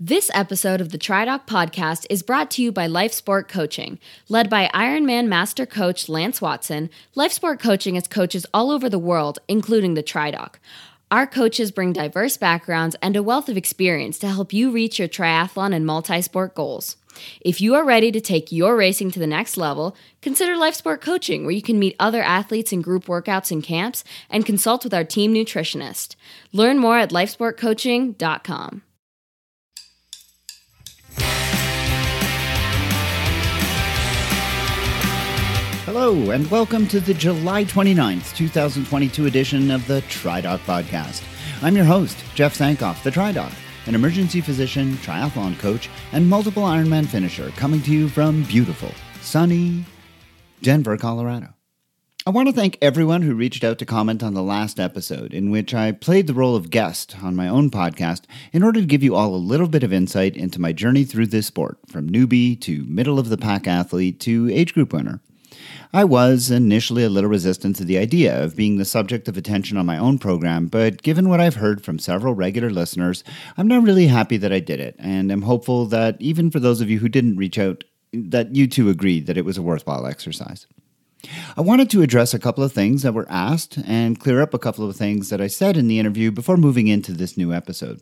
This episode of the TriDoc podcast is brought to you by LifeSport Coaching. Led by Ironman Master Coach Lance Watson, LifeSport Coaching has coaches all over the world, including the TriDoc. Our coaches bring diverse backgrounds and a wealth of experience to help you reach your triathlon and multi sport goals. If you are ready to take your racing to the next level, consider LifeSport Coaching, where you can meet other athletes in group workouts and camps and consult with our team nutritionist. Learn more at lifesportcoaching.com. Hello, and welcome to the July 29th, 2022 edition of the TriDoc Podcast. I'm your host, Jeff Sankoff, the TriDoc, an emergency physician, triathlon coach, and multiple Ironman finisher, coming to you from beautiful, sunny Denver, Colorado. I want to thank everyone who reached out to comment on the last episode, in which I played the role of guest on my own podcast in order to give you all a little bit of insight into my journey through this sport, from newbie to middle of the pack athlete to age group winner. I was initially a little resistant to the idea of being the subject of attention on my own program, but given what I've heard from several regular listeners, I'm now really happy that I did it, and I'm hopeful that even for those of you who didn't reach out, that you too agreed that it was a worthwhile exercise. I wanted to address a couple of things that were asked and clear up a couple of things that I said in the interview before moving into this new episode.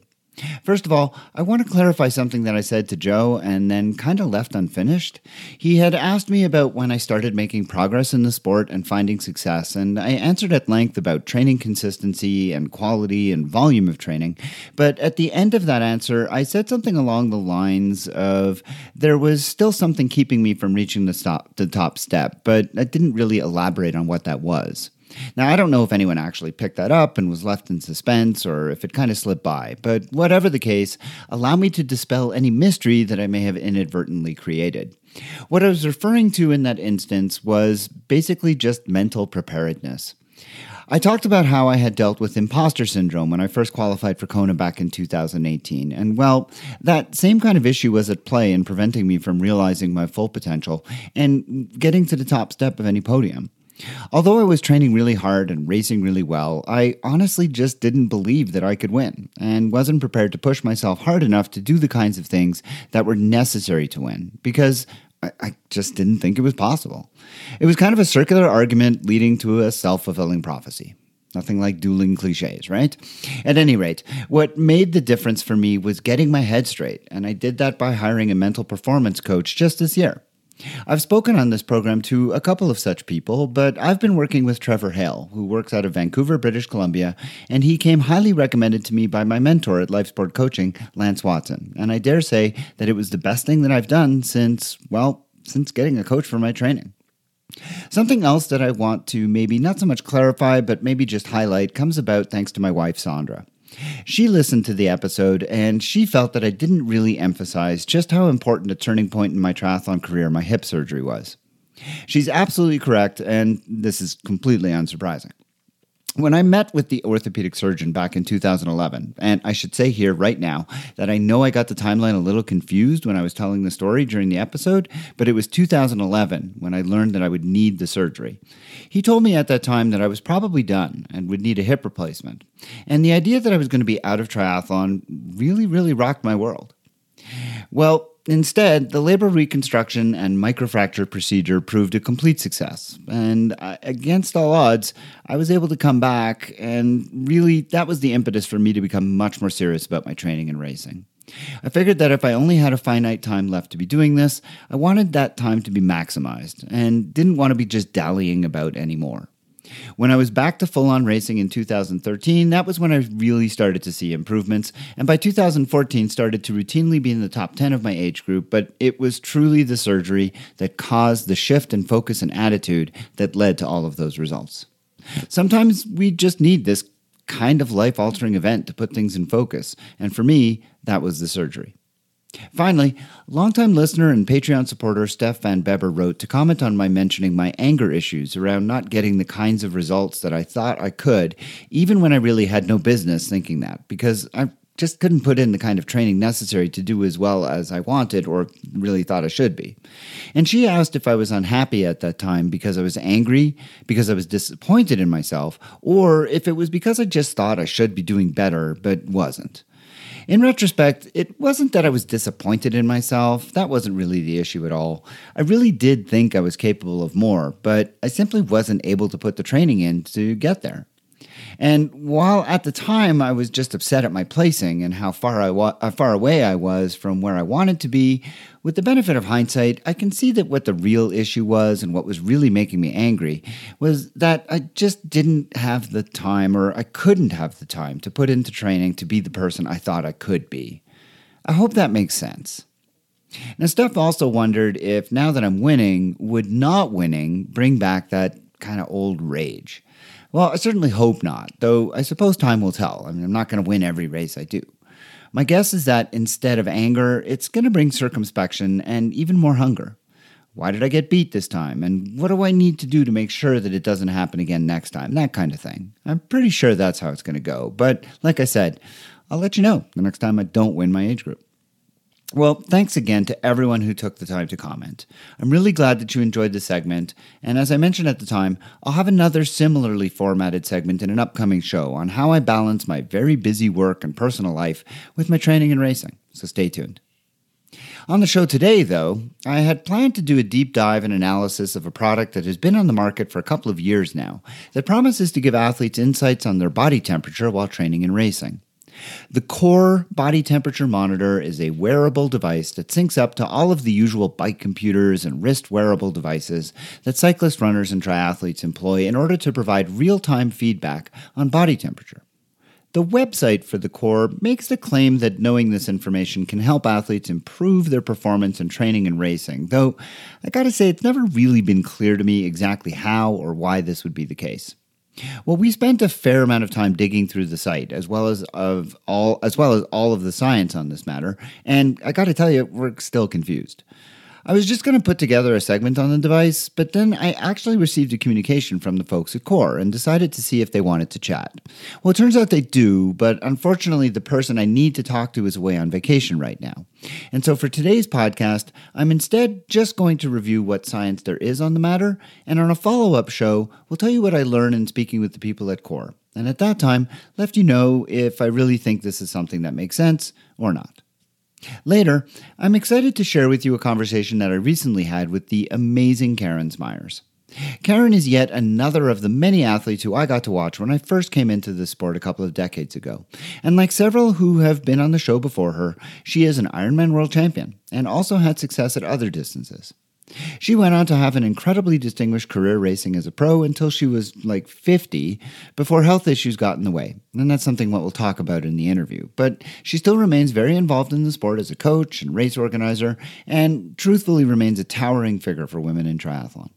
First of all, I want to clarify something that I said to Joe and then kind of left unfinished. He had asked me about when I started making progress in the sport and finding success, and I answered at length about training consistency and quality and volume of training. But at the end of that answer, I said something along the lines of there was still something keeping me from reaching the, stop, the top step, but I didn't really elaborate on what that was. Now, I don't know if anyone actually picked that up and was left in suspense or if it kind of slipped by, but whatever the case, allow me to dispel any mystery that I may have inadvertently created. What I was referring to in that instance was basically just mental preparedness. I talked about how I had dealt with imposter syndrome when I first qualified for Kona back in 2018. And well, that same kind of issue was at play in preventing me from realizing my full potential and getting to the top step of any podium. Although I was training really hard and racing really well, I honestly just didn't believe that I could win and wasn't prepared to push myself hard enough to do the kinds of things that were necessary to win because I, I just didn't think it was possible. It was kind of a circular argument leading to a self fulfilling prophecy. Nothing like dueling cliches, right? At any rate, what made the difference for me was getting my head straight, and I did that by hiring a mental performance coach just this year. I've spoken on this program to a couple of such people, but I've been working with Trevor Hale, who works out of Vancouver, British Columbia, and he came highly recommended to me by my mentor at Lifesport Coaching, Lance Watson. And I dare say that it was the best thing that I've done since, well, since getting a coach for my training. Something else that I want to maybe not so much clarify, but maybe just highlight comes about thanks to my wife, Sandra. She listened to the episode and she felt that I didn't really emphasize just how important a turning point in my triathlon career my hip surgery was. She's absolutely correct, and this is completely unsurprising. When I met with the orthopedic surgeon back in 2011, and I should say here right now that I know I got the timeline a little confused when I was telling the story during the episode, but it was 2011 when I learned that I would need the surgery. He told me at that time that I was probably done and would need a hip replacement. And the idea that I was going to be out of triathlon really, really rocked my world. Well, Instead, the labral reconstruction and microfracture procedure proved a complete success. And uh, against all odds, I was able to come back, and really, that was the impetus for me to become much more serious about my training and racing. I figured that if I only had a finite time left to be doing this, I wanted that time to be maximized and didn't want to be just dallying about anymore. When I was back to full on racing in 2013, that was when I really started to see improvements, and by 2014 started to routinely be in the top 10 of my age group, but it was truly the surgery that caused the shift in focus and attitude that led to all of those results. Sometimes we just need this kind of life altering event to put things in focus, and for me, that was the surgery. Finally, longtime listener and Patreon supporter Steph Van Beber wrote to comment on my mentioning my anger issues around not getting the kinds of results that I thought I could, even when I really had no business thinking that, because I just couldn't put in the kind of training necessary to do as well as I wanted or really thought I should be. And she asked if I was unhappy at that time because I was angry, because I was disappointed in myself, or if it was because I just thought I should be doing better but wasn't. In retrospect, it wasn't that I was disappointed in myself. That wasn't really the issue at all. I really did think I was capable of more, but I simply wasn't able to put the training in to get there. And while at the time I was just upset at my placing and how far I wa- how far away I was from where I wanted to be, with the benefit of hindsight, I can see that what the real issue was and what was really making me angry was that I just didn't have the time or I couldn't have the time to put into training to be the person I thought I could be. I hope that makes sense. Now, Steph also wondered if now that I'm winning, would not winning bring back that kind of old rage? Well, I certainly hope not, though I suppose time will tell. I mean, I'm not going to win every race I do. My guess is that instead of anger, it's going to bring circumspection and even more hunger. Why did I get beat this time? And what do I need to do to make sure that it doesn't happen again next time? That kind of thing. I'm pretty sure that's how it's going to go. But like I said, I'll let you know the next time I don't win my age group. Well, thanks again to everyone who took the time to comment. I'm really glad that you enjoyed the segment, and as I mentioned at the time, I'll have another similarly formatted segment in an upcoming show on how I balance my very busy work and personal life with my training and racing, so stay tuned. On the show today, though, I had planned to do a deep dive and analysis of a product that has been on the market for a couple of years now that promises to give athletes insights on their body temperature while training and racing. The Core Body Temperature Monitor is a wearable device that syncs up to all of the usual bike computers and wrist wearable devices that cyclists, runners, and triathletes employ in order to provide real time feedback on body temperature. The website for the Core makes the claim that knowing this information can help athletes improve their performance in training and racing, though I gotta say it's never really been clear to me exactly how or why this would be the case. Well, we spent a fair amount of time digging through the site, as well as of all as well as all of the science on this matter, and I got to tell you, we're still confused. I was just going to put together a segment on the device, but then I actually received a communication from the folks at Core and decided to see if they wanted to chat. Well, it turns out they do, but unfortunately, the person I need to talk to is away on vacation right now. And so for today's podcast, I'm instead just going to review what science there is on the matter, and on a follow up show, we'll tell you what I learned in speaking with the people at Core. And at that time, let you know if I really think this is something that makes sense or not. Later, I'm excited to share with you a conversation that I recently had with the amazing Karen Smyers. Karen is yet another of the many athletes who I got to watch when I first came into the sport a couple of decades ago. And like several who have been on the show before her, she is an Ironman world champion and also had success at other distances. She went on to have an incredibly distinguished career racing as a pro until she was like 50 before health issues got in the way. And that's something what we'll talk about in the interview. But she still remains very involved in the sport as a coach and race organizer, and truthfully remains a towering figure for women in triathlon.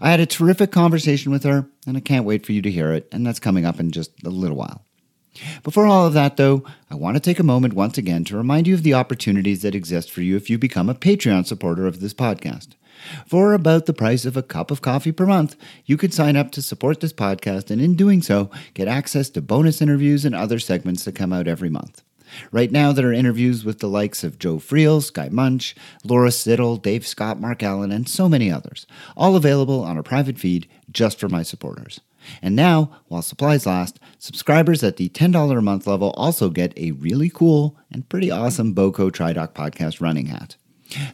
I had a terrific conversation with her, and I can't wait for you to hear it, and that's coming up in just a little while. Before all of that, though, I want to take a moment once again to remind you of the opportunities that exist for you if you become a Patreon supporter of this podcast. For about the price of a cup of coffee per month, you can sign up to support this podcast and in doing so, get access to bonus interviews and other segments that come out every month. Right now, there are interviews with the likes of Joe Friel, Skye Moench, Laura Siddall, Dave Scott, Mark Allen, and so many others, all available on a private feed just for my supporters. And now, while supplies last, subscribers at the $10 a month level also get a really cool and pretty awesome BOCO TriDoc podcast running hat.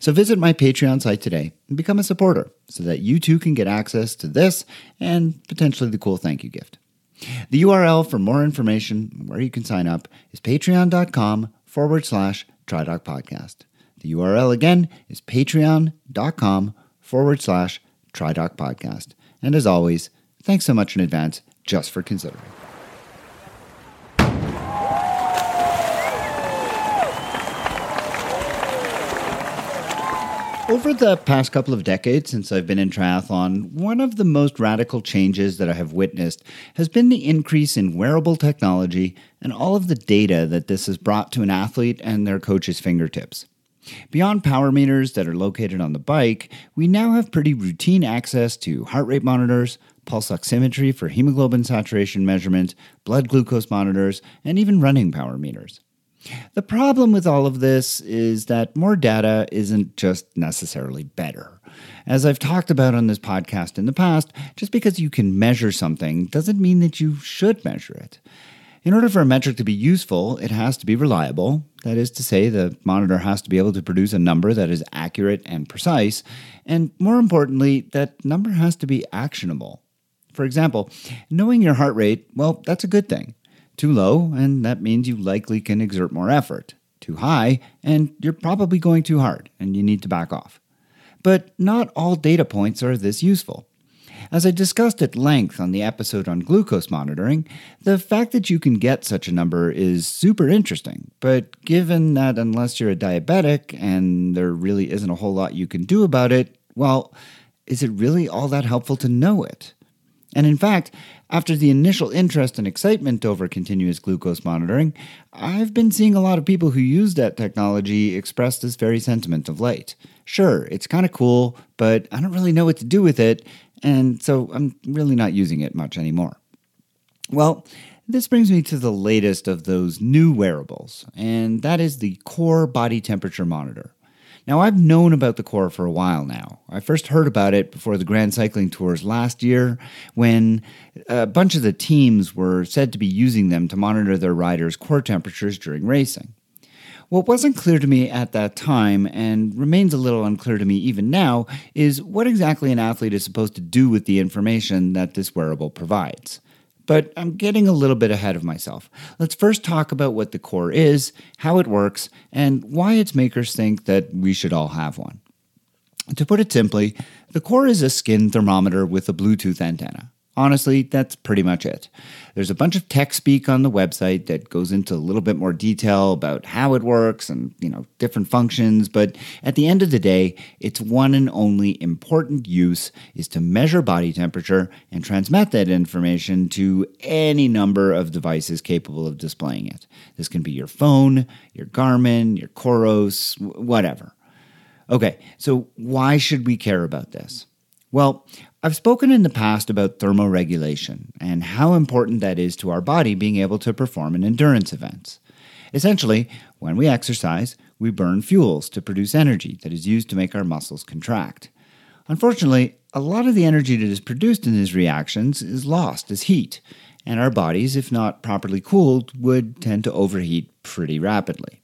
So visit my Patreon site today and become a supporter so that you too can get access to this and potentially the cool thank you gift. The URL for more information where you can sign up is patreon.com forward slash TriDoc podcast. The URL again is patreon.com forward slash TriDoc podcast. And as always, thanks so much in advance just for considering. Over the past couple of decades since I've been in triathlon, one of the most radical changes that I have witnessed has been the increase in wearable technology and all of the data that this has brought to an athlete and their coach's fingertips. Beyond power meters that are located on the bike, we now have pretty routine access to heart rate monitors, pulse oximetry for hemoglobin saturation measurement, blood glucose monitors, and even running power meters. The problem with all of this is that more data isn't just necessarily better. As I've talked about on this podcast in the past, just because you can measure something doesn't mean that you should measure it. In order for a metric to be useful, it has to be reliable. That is to say, the monitor has to be able to produce a number that is accurate and precise. And more importantly, that number has to be actionable. For example, knowing your heart rate, well, that's a good thing. Too low, and that means you likely can exert more effort. Too high, and you're probably going too hard, and you need to back off. But not all data points are this useful. As I discussed at length on the episode on glucose monitoring, the fact that you can get such a number is super interesting. But given that unless you're a diabetic and there really isn't a whole lot you can do about it, well, is it really all that helpful to know it? And in fact, after the initial interest and excitement over continuous glucose monitoring, I've been seeing a lot of people who use that technology express this very sentiment of late. Sure, it's kind of cool, but I don't really know what to do with it, and so I'm really not using it much anymore. Well, this brings me to the latest of those new wearables, and that is the Core Body Temperature Monitor. Now, I've known about the Core for a while now. I first heard about it before the Grand Cycling Tours last year when a bunch of the teams were said to be using them to monitor their riders' core temperatures during racing. What wasn't clear to me at that time, and remains a little unclear to me even now, is what exactly an athlete is supposed to do with the information that this wearable provides. But I'm getting a little bit ahead of myself. Let's first talk about what the core is, how it works, and why its makers think that we should all have one. To put it simply, the core is a skin thermometer with a Bluetooth antenna. Honestly, that's pretty much it. There's a bunch of tech speak on the website that goes into a little bit more detail about how it works and, you know, different functions, but at the end of the day, its one and only important use is to measure body temperature and transmit that information to any number of devices capable of displaying it. This can be your phone, your Garmin, your Coros, whatever. Okay, so why should we care about this? Well, I've spoken in the past about thermoregulation and how important that is to our body being able to perform in endurance events. Essentially, when we exercise, we burn fuels to produce energy that is used to make our muscles contract. Unfortunately, a lot of the energy that is produced in these reactions is lost as heat, and our bodies, if not properly cooled, would tend to overheat pretty rapidly.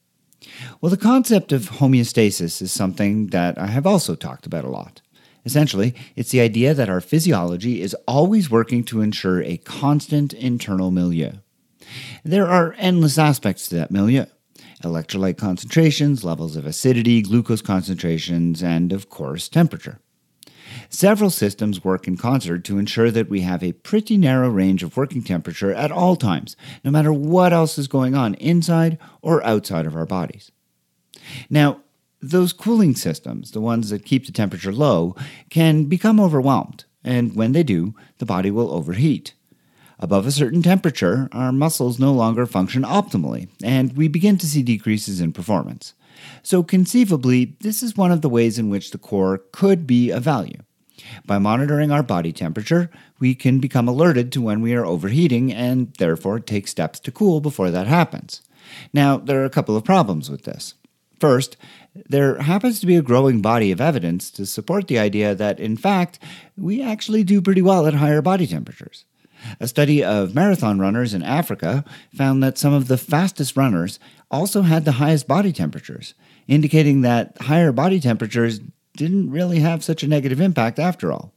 Well, the concept of homeostasis is something that I have also talked about a lot. Essentially, it's the idea that our physiology is always working to ensure a constant internal milieu. There are endless aspects to that milieu electrolyte concentrations, levels of acidity, glucose concentrations, and, of course, temperature. Several systems work in concert to ensure that we have a pretty narrow range of working temperature at all times, no matter what else is going on inside or outside of our bodies. Now, those cooling systems, the ones that keep the temperature low, can become overwhelmed, and when they do, the body will overheat. Above a certain temperature, our muscles no longer function optimally, and we begin to see decreases in performance. So, conceivably, this is one of the ways in which the core could be of value. By monitoring our body temperature, we can become alerted to when we are overheating and therefore take steps to cool before that happens. Now, there are a couple of problems with this. First, there happens to be a growing body of evidence to support the idea that, in fact, we actually do pretty well at higher body temperatures. A study of marathon runners in Africa found that some of the fastest runners also had the highest body temperatures, indicating that higher body temperatures didn't really have such a negative impact after all.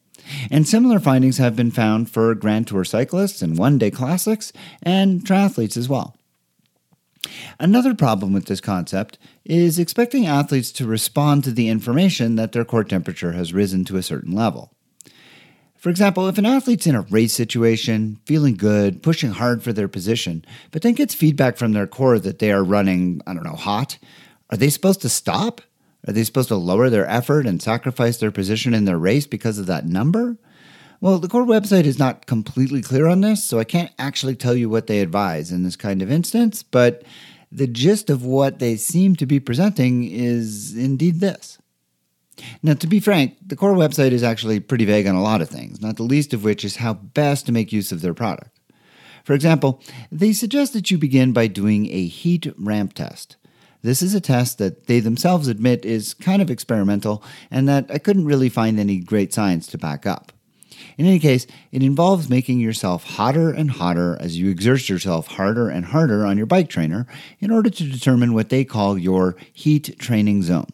And similar findings have been found for Grand Tour cyclists and one day classics and triathletes as well. Another problem with this concept is expecting athletes to respond to the information that their core temperature has risen to a certain level. For example, if an athlete's in a race situation, feeling good, pushing hard for their position, but then gets feedback from their core that they are running, I don't know, hot, are they supposed to stop? Are they supposed to lower their effort and sacrifice their position in their race because of that number? Well, the core website is not completely clear on this, so I can't actually tell you what they advise in this kind of instance, but the gist of what they seem to be presenting is indeed this. Now, to be frank, the core website is actually pretty vague on a lot of things, not the least of which is how best to make use of their product. For example, they suggest that you begin by doing a heat ramp test. This is a test that they themselves admit is kind of experimental and that I couldn't really find any great science to back up. In any case, it involves making yourself hotter and hotter as you exert yourself harder and harder on your bike trainer in order to determine what they call your heat training zone.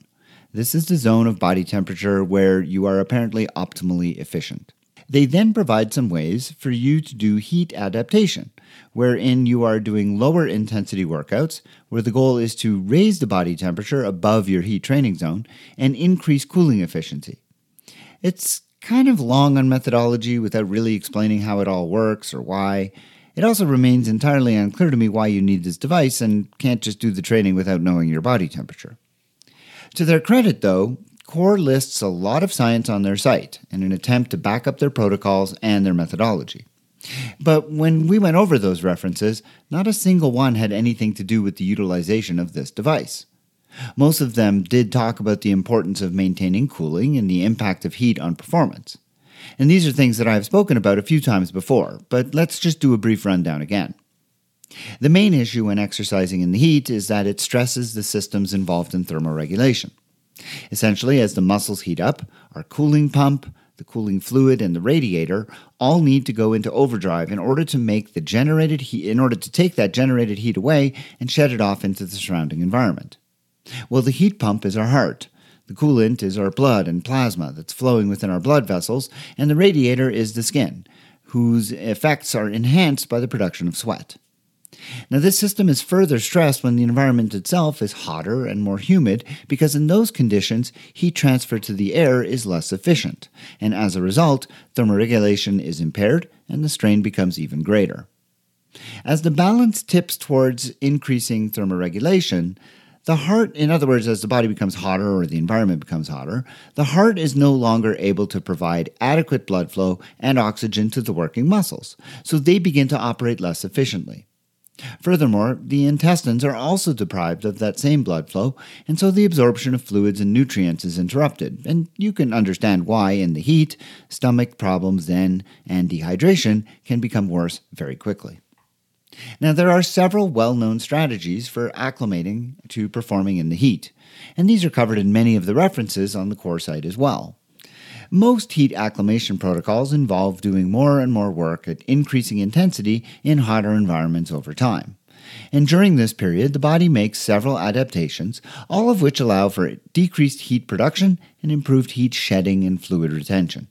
This is the zone of body temperature where you are apparently optimally efficient. They then provide some ways for you to do heat adaptation, wherein you are doing lower intensity workouts, where the goal is to raise the body temperature above your heat training zone and increase cooling efficiency. It's kind of long on methodology without really explaining how it all works or why. It also remains entirely unclear to me why you need this device and can't just do the training without knowing your body temperature. To their credit, though, Core lists a lot of science on their site in an attempt to back up their protocols and their methodology. But when we went over those references, not a single one had anything to do with the utilization of this device. Most of them did talk about the importance of maintaining cooling and the impact of heat on performance. And these are things that I have spoken about a few times before, but let's just do a brief rundown again. The main issue when exercising in the heat is that it stresses the systems involved in thermoregulation. Essentially, as the muscles heat up, our cooling pump, the cooling fluid, and the radiator all need to go into overdrive in order to make the generated heat, in order to take that generated heat away and shed it off into the surrounding environment. Well, the heat pump is our heart. The coolant is our blood and plasma that's flowing within our blood vessels, and the radiator is the skin, whose effects are enhanced by the production of sweat. Now, this system is further stressed when the environment itself is hotter and more humid because, in those conditions, heat transfer to the air is less efficient, and as a result, thermoregulation is impaired and the strain becomes even greater. As the balance tips towards increasing thermoregulation, the heart, in other words, as the body becomes hotter or the environment becomes hotter, the heart is no longer able to provide adequate blood flow and oxygen to the working muscles, so they begin to operate less efficiently. Furthermore, the intestines are also deprived of that same blood flow, and so the absorption of fluids and nutrients is interrupted. And you can understand why, in the heat, stomach problems then and dehydration can become worse very quickly. Now, there are several well known strategies for acclimating to performing in the heat, and these are covered in many of the references on the core site as well. Most heat acclimation protocols involve doing more and more work at increasing intensity in hotter environments over time. And during this period, the body makes several adaptations, all of which allow for decreased heat production and improved heat shedding and fluid retention.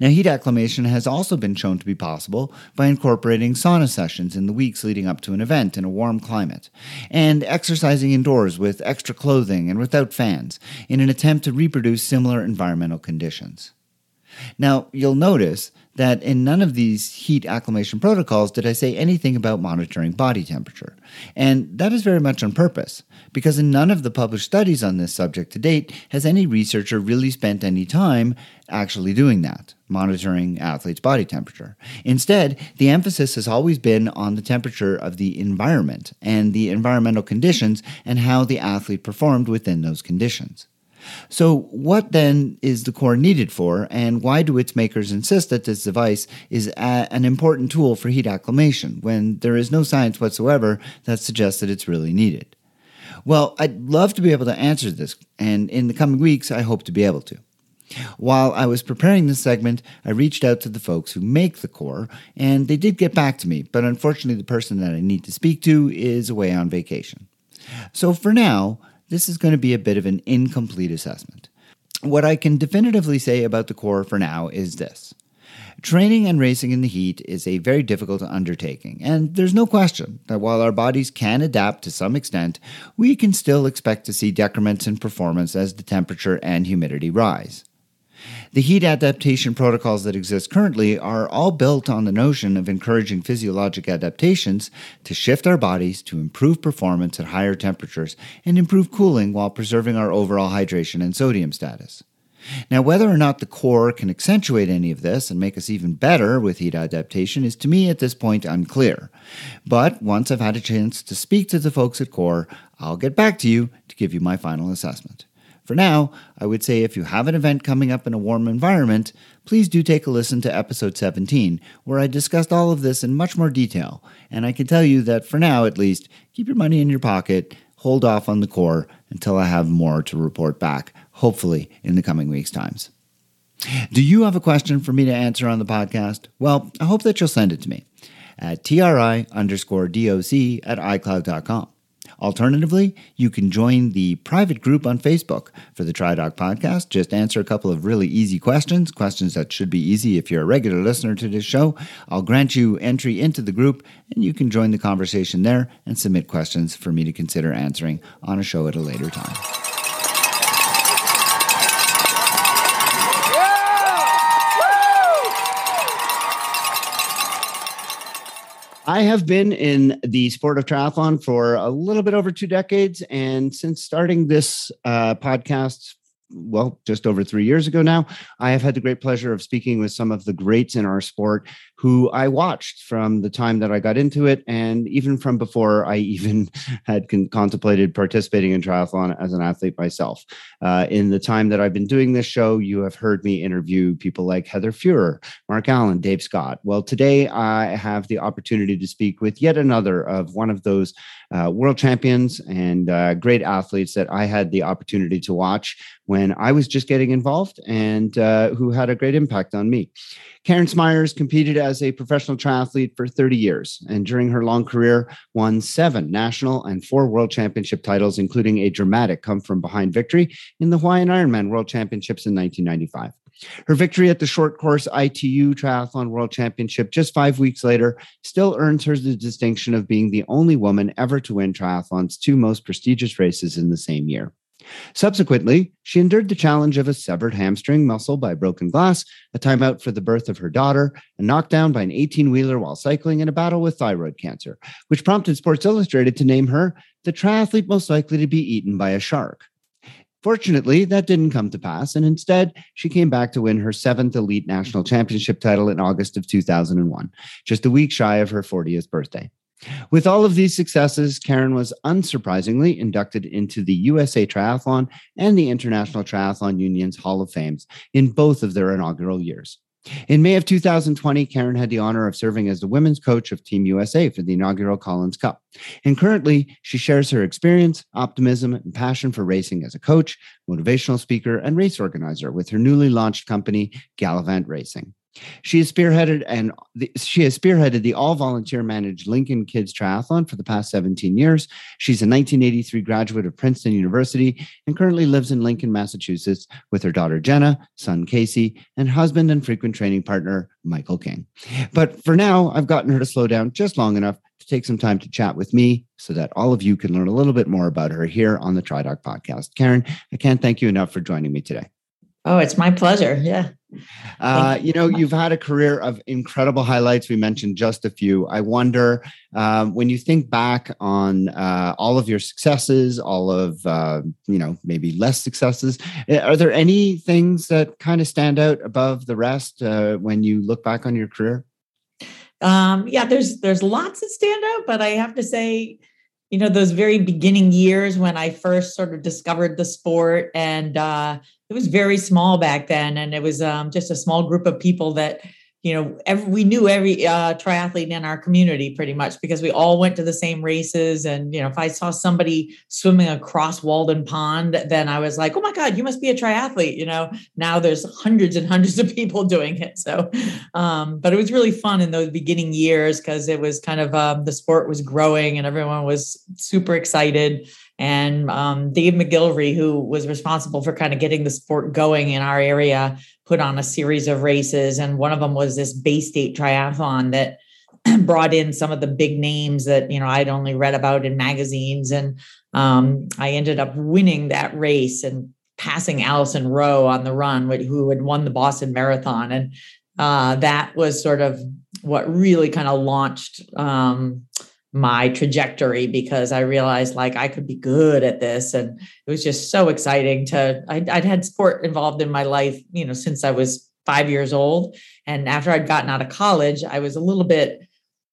Now, heat acclimation has also been shown to be possible by incorporating sauna sessions in the weeks leading up to an event in a warm climate, and exercising indoors with extra clothing and without fans in an attempt to reproduce similar environmental conditions. Now, you'll notice that in none of these heat acclimation protocols did I say anything about monitoring body temperature. And that is very much on purpose, because in none of the published studies on this subject to date has any researcher really spent any time actually doing that, monitoring athletes' body temperature. Instead, the emphasis has always been on the temperature of the environment and the environmental conditions and how the athlete performed within those conditions. So, what then is the core needed for, and why do its makers insist that this device is a, an important tool for heat acclimation when there is no science whatsoever that suggests that it's really needed? Well, I'd love to be able to answer this, and in the coming weeks, I hope to be able to. While I was preparing this segment, I reached out to the folks who make the core, and they did get back to me, but unfortunately, the person that I need to speak to is away on vacation. So for now, this is going to be a bit of an incomplete assessment. What I can definitively say about the core for now is this. Training and racing in the heat is a very difficult undertaking, and there's no question that while our bodies can adapt to some extent, we can still expect to see decrements in performance as the temperature and humidity rise. The heat adaptation protocols that exist currently are all built on the notion of encouraging physiologic adaptations to shift our bodies to improve performance at higher temperatures and improve cooling while preserving our overall hydration and sodium status. Now, whether or not the core can accentuate any of this and make us even better with heat adaptation is to me at this point unclear. But once I've had a chance to speak to the folks at Core, I'll get back to you to give you my final assessment. For now, I would say if you have an event coming up in a warm environment, please do take a listen to episode 17, where I discussed all of this in much more detail. And I can tell you that for now, at least, keep your money in your pocket, hold off on the core until I have more to report back, hopefully in the coming weeks' times. Do you have a question for me to answer on the podcast? Well, I hope that you'll send it to me at tri underscore doc at icloud.com. Alternatively, you can join the private group on Facebook for the TriDoc podcast. Just answer a couple of really easy questions, questions that should be easy if you're a regular listener to this show. I'll grant you entry into the group, and you can join the conversation there and submit questions for me to consider answering on a show at a later time. I have been in the sport of triathlon for a little bit over two decades. And since starting this uh, podcast well, just over three years ago now, I have had the great pleasure of speaking with some of the greats in our sport who I watched from the time that I got into it, and even from before I even had con- contemplated participating in triathlon as an athlete myself. Uh, in the time that I've been doing this show, you have heard me interview people like Heather Fuhrer, Mark Allen, Dave Scott. Well, today I have the opportunity to speak with yet another of one of those uh, world champions and uh, great athletes that I had the opportunity to watch when I was just getting involved and uh, who had a great impact on me. Karen Smyers competed as a professional triathlete for 30 years and during her long career won seven national and four world championship titles, including a dramatic come from behind victory in the Hawaiian Ironman World Championships in 1995. Her victory at the short course ITU Triathlon World Championship just five weeks later still earns her the distinction of being the only woman ever to win triathlon's two most prestigious races in the same year. Subsequently, she endured the challenge of a severed hamstring muscle by broken glass, a timeout for the birth of her daughter, a knockdown by an 18 wheeler while cycling, and a battle with thyroid cancer, which prompted Sports Illustrated to name her the triathlete most likely to be eaten by a shark. Fortunately, that didn't come to pass, and instead, she came back to win her seventh elite national championship title in August of 2001, just a week shy of her 40th birthday. With all of these successes, Karen was unsurprisingly inducted into the USA Triathlon and the International Triathlon Union's Hall of Fames in both of their inaugural years. In May of 2020, Karen had the honor of serving as the women's coach of Team USA for the inaugural Collins Cup. And currently, she shares her experience, optimism, and passion for racing as a coach, motivational speaker, and race organizer with her newly launched company, Gallivant Racing. She has spearheaded and the, she has spearheaded the all volunteer managed Lincoln Kids Triathlon for the past 17 years. She's a 1983 graduate of Princeton University and currently lives in Lincoln, Massachusetts with her daughter Jenna, son Casey, and husband and frequent training partner Michael King. But for now, I've gotten her to slow down just long enough to take some time to chat with me so that all of you can learn a little bit more about her here on the TriDoc podcast. Karen, I can't thank you enough for joining me today. Oh, it's my pleasure. Yeah. Uh, you know, you've had a career of incredible highlights. We mentioned just a few. I wonder um, when you think back on uh, all of your successes, all of, uh, you know, maybe less successes, eh, are there any things that kind of stand out above the rest uh, when you look back on your career? Um, yeah, there's there's lots that stand out, but I have to say, you know, those very beginning years when I first sort of discovered the sport and uh, it was very small back then and it was um, just a small group of people that you know every, we knew every uh, triathlete in our community pretty much because we all went to the same races. And you know if i saw somebody swimming across walden pond then i was like oh my god you must be a triathlete you know? Now there's hundreds and hundreds of people doing it so um, but it was really fun in those beginning years because it was kind of um, the sport was growing and everyone was super excited and um, Dave McGillivray, who was responsible for kind of getting the sport going in our area, put on a series of races. And one of them was this Bay State Triathlon that brought in some of the big names that you know I'd only read about in magazines. And um, I ended up winning that race and passing Allison Roe on the run, who had won the Boston Marathon. And uh, that was sort of what really kind of launched um, my trajectory because I realized like I could be good at this. And it was just so exciting to, I'd, I'd, had sport involved in my life, you know, since I was five years old. And after I'd gotten out of college, I was a little bit,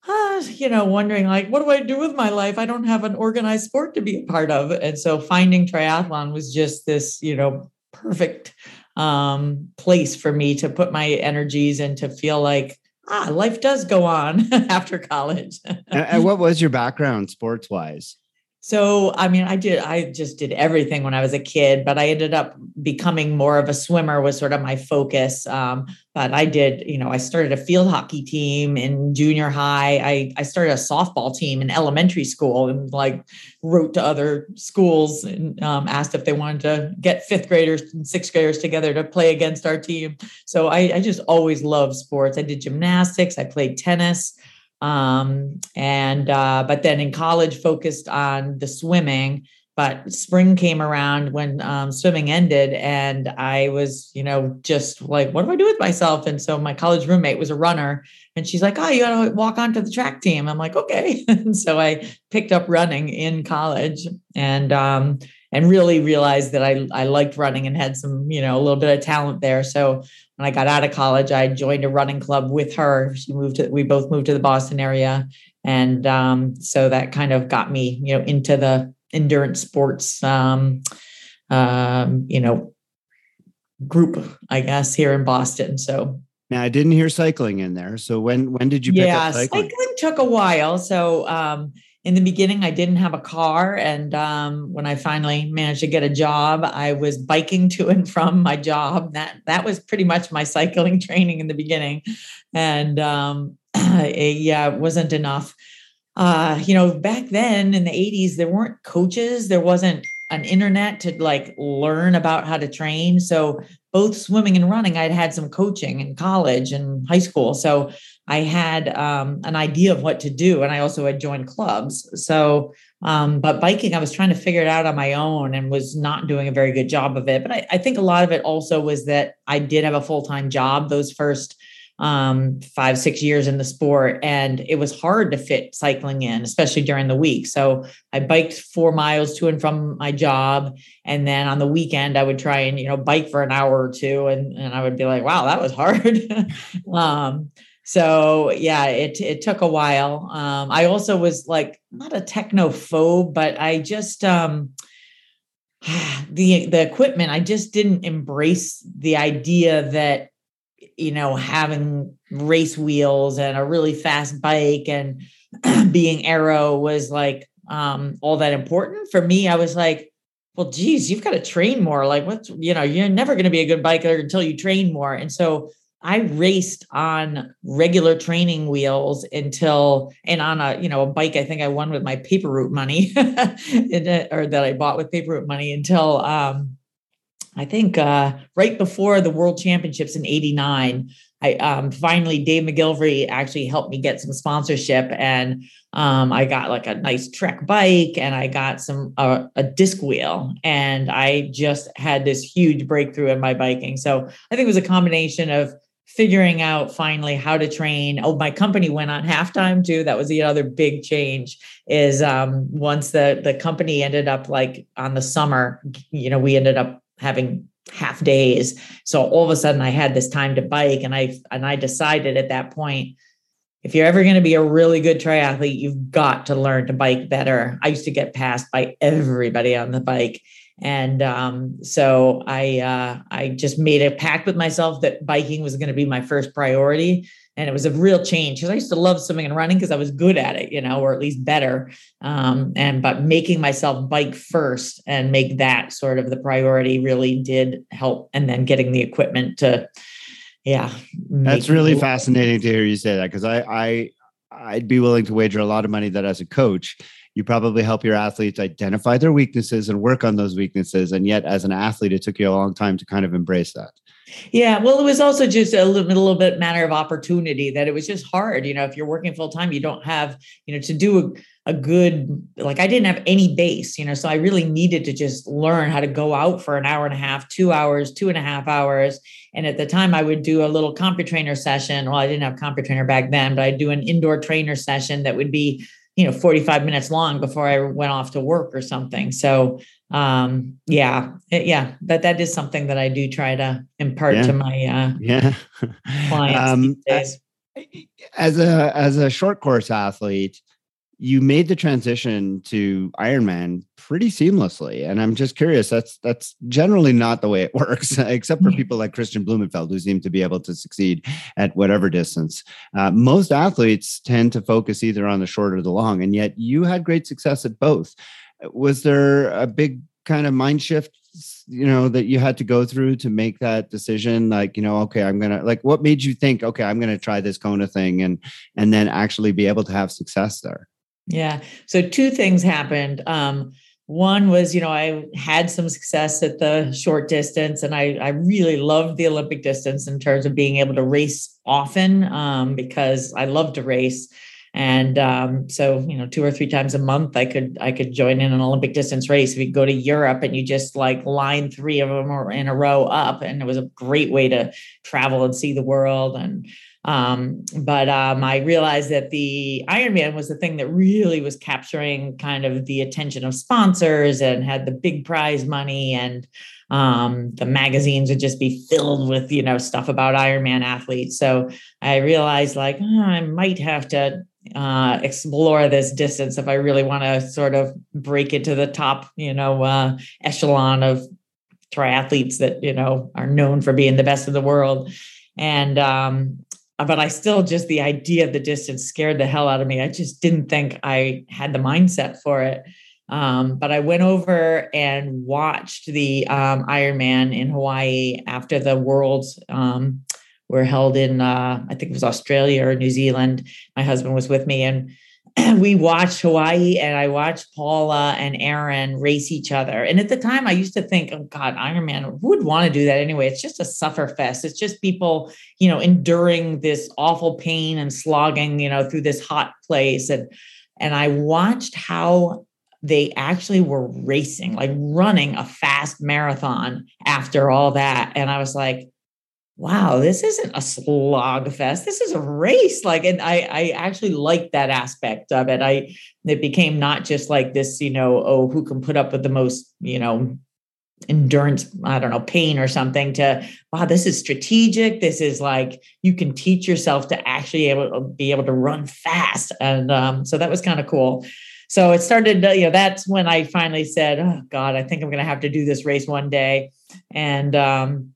uh, you know, wondering like, what do I do with my life? I don't have an organized sport to be a part of. And so finding triathlon was just this, you know, perfect um, place for me to put my energies and to feel like ah, life does go on after college. and, and, what was your background sports wise? So, I mean, I did, I just did everything when I was a kid, but I ended up becoming more of a swimmer was sort of my focus. Um, but I did, you know, I started a field hockey team in junior high. I, I started a softball team in elementary school and like wrote to other schools and um, asked if they wanted to get fifth graders and sixth graders together to play against our team. So I, I just always loved sports. I did gymnastics, I played tennis. Um, and uh, but then in college, focused on the swimming. But spring came around when um, swimming ended, and I was, you know, just like, what do I do with myself? And so my college roommate was a runner, and she's like, "Oh, you got to walk onto the track team." I'm like, "Okay." and so I picked up running in college, and um, and really realized that I I liked running and had some, you know, a little bit of talent there. So when I got out of college, I joined a running club with her. She moved to, we both moved to the Boston area. And um, so that kind of got me, you know, into the endurance sports, um, um, you know, group, I guess, here in Boston. So now I didn't hear cycling in there. So when when did you pick yeah, up cycling? cycling took a while. So um, in the beginning, I didn't have a car. And um, when I finally managed to get a job, I was biking to and from my job. That that was pretty much my cycling training in the beginning. And um, it, yeah, it wasn't enough. Uh, you know, back then in the 80s, there weren't coaches, there wasn't an internet to like learn about how to train. So both swimming and running, I'd had some coaching in college and high school. So I had um, an idea of what to do, and I also had joined clubs. So, um, but biking, I was trying to figure it out on my own and was not doing a very good job of it. But I, I think a lot of it also was that I did have a full time job those first um, five, six years in the sport, and it was hard to fit cycling in, especially during the week. So I biked four miles to and from my job, and then on the weekend I would try and you know bike for an hour or two, and and I would be like, wow, that was hard. um, so yeah, it it took a while. Um, I also was like not a technophobe, but I just um, the the equipment. I just didn't embrace the idea that you know having race wheels and a really fast bike and being aero was like um, all that important for me. I was like, well, geez, you've got to train more. Like, what's you know, you're never going to be a good biker until you train more, and so I raced on regular training wheels until, and on a, you know, a bike, I think I won with my paper route money or that I bought with paper route money until, um, I think uh, right before the World Championships in '89, I um, finally Dave McGillivray actually helped me get some sponsorship, and um, I got like a nice Trek bike, and I got some uh, a disc wheel, and I just had this huge breakthrough in my biking. So I think it was a combination of figuring out finally how to train. Oh, my company went on halftime too. That was the other big change. Is um, once the the company ended up like on the summer, you know, we ended up having half days. So all of a sudden, I had this time to bike, and I and I decided at that point. If you're ever going to be a really good triathlete, you've got to learn to bike better. I used to get passed by everybody on the bike and um, so I uh, I just made a pact with myself that biking was going to be my first priority, and it was a real change because I used to love swimming and running because I was good at it, you know, or at least better. Um, and but making myself bike first and make that sort of the priority really did help, and then getting the equipment to, yeah. That's really fascinating to hear you say that because I I I'd be willing to wager a lot of money that as a coach you probably help your athletes identify their weaknesses and work on those weaknesses. And yet as an athlete it took you a long time to kind of embrace that. Yeah well it was also just a little, little bit matter of opportunity that it was just hard. You know if you're working full time you don't have you know to do a, a good like i didn't have any base you know so i really needed to just learn how to go out for an hour and a half two hours two and a half hours. And at the time i would do a little CompuTrainer session. Well i didn't have CompuTrainer back then but i'd do an indoor trainer session that would be you know 45 minutes long before i went off to work or something. So um yeah it, yeah but that is something that i do try to impart yeah. to my uh yeah. clients um, as a as a short course athlete you made the transition to Ironman pretty seamlessly. And I'm just curious, that's that's generally not the way it works, except for people like Kristian Blummenfelt, who seem to be able to succeed at whatever distance. Uh, most athletes tend to focus either on the short or the long, and yet you had great success at both. was there a big kind of mind shift you know that you had to go through to make that decision like you know okay i'm gonna like what made you think okay i'm gonna try this kona thing and and then actually be able to have success there yeah. So two things happened. Um one was you know i had some success at the short distance and i i really loved the olympic distance in terms of being able to race often um, because i love to race. And um, so you know two or three times a month i could i could join in an olympic distance race. If you go to europe and you just like line three of them in a row up and it was a great way to travel and see the world and um, but um, I realized that the Ironman was the thing that really was capturing kind of the attention of sponsors and had the big prize money and um, the magazines would just be filled with you know stuff about Ironman athletes. So I realized like oh, I might have to uh, explore this distance if I really want to sort of break into the top, you know, uh, echelon of triathletes that you know are known for being the best in the world. And um, but I still just the idea of the distance scared the hell out of me. I just didn't think I had the mindset for it. Um, but I went over and watched the um, Ironman in Hawaii after the Worlds um, were held in, uh, I think it was Australia or New Zealand. My husband was with me, and we watched Hawaii and I watched Paula and Erin race each other. And at the time, I used to think, oh God, Ironman, who would want to do that anyway? It's just a suffer fest. It's just people, you know, enduring this awful pain and slogging, you know, through this hot place. And and I watched how they actually were racing, like running a fast marathon after all that. And I was like, wow, this isn't a slog fest. This is a race. Like, and I, I actually like that aspect of it. I, it became not just like this, you know, oh, who can put up with the most, you know, endurance, I don't know, pain or something to, wow, this is strategic. This is like, you can teach yourself to actually able be able to run fast. And um, so that was kind of cool. So it started, you know, that's when I finally said, oh God, I think I'm going to have to do this race one day. And, um,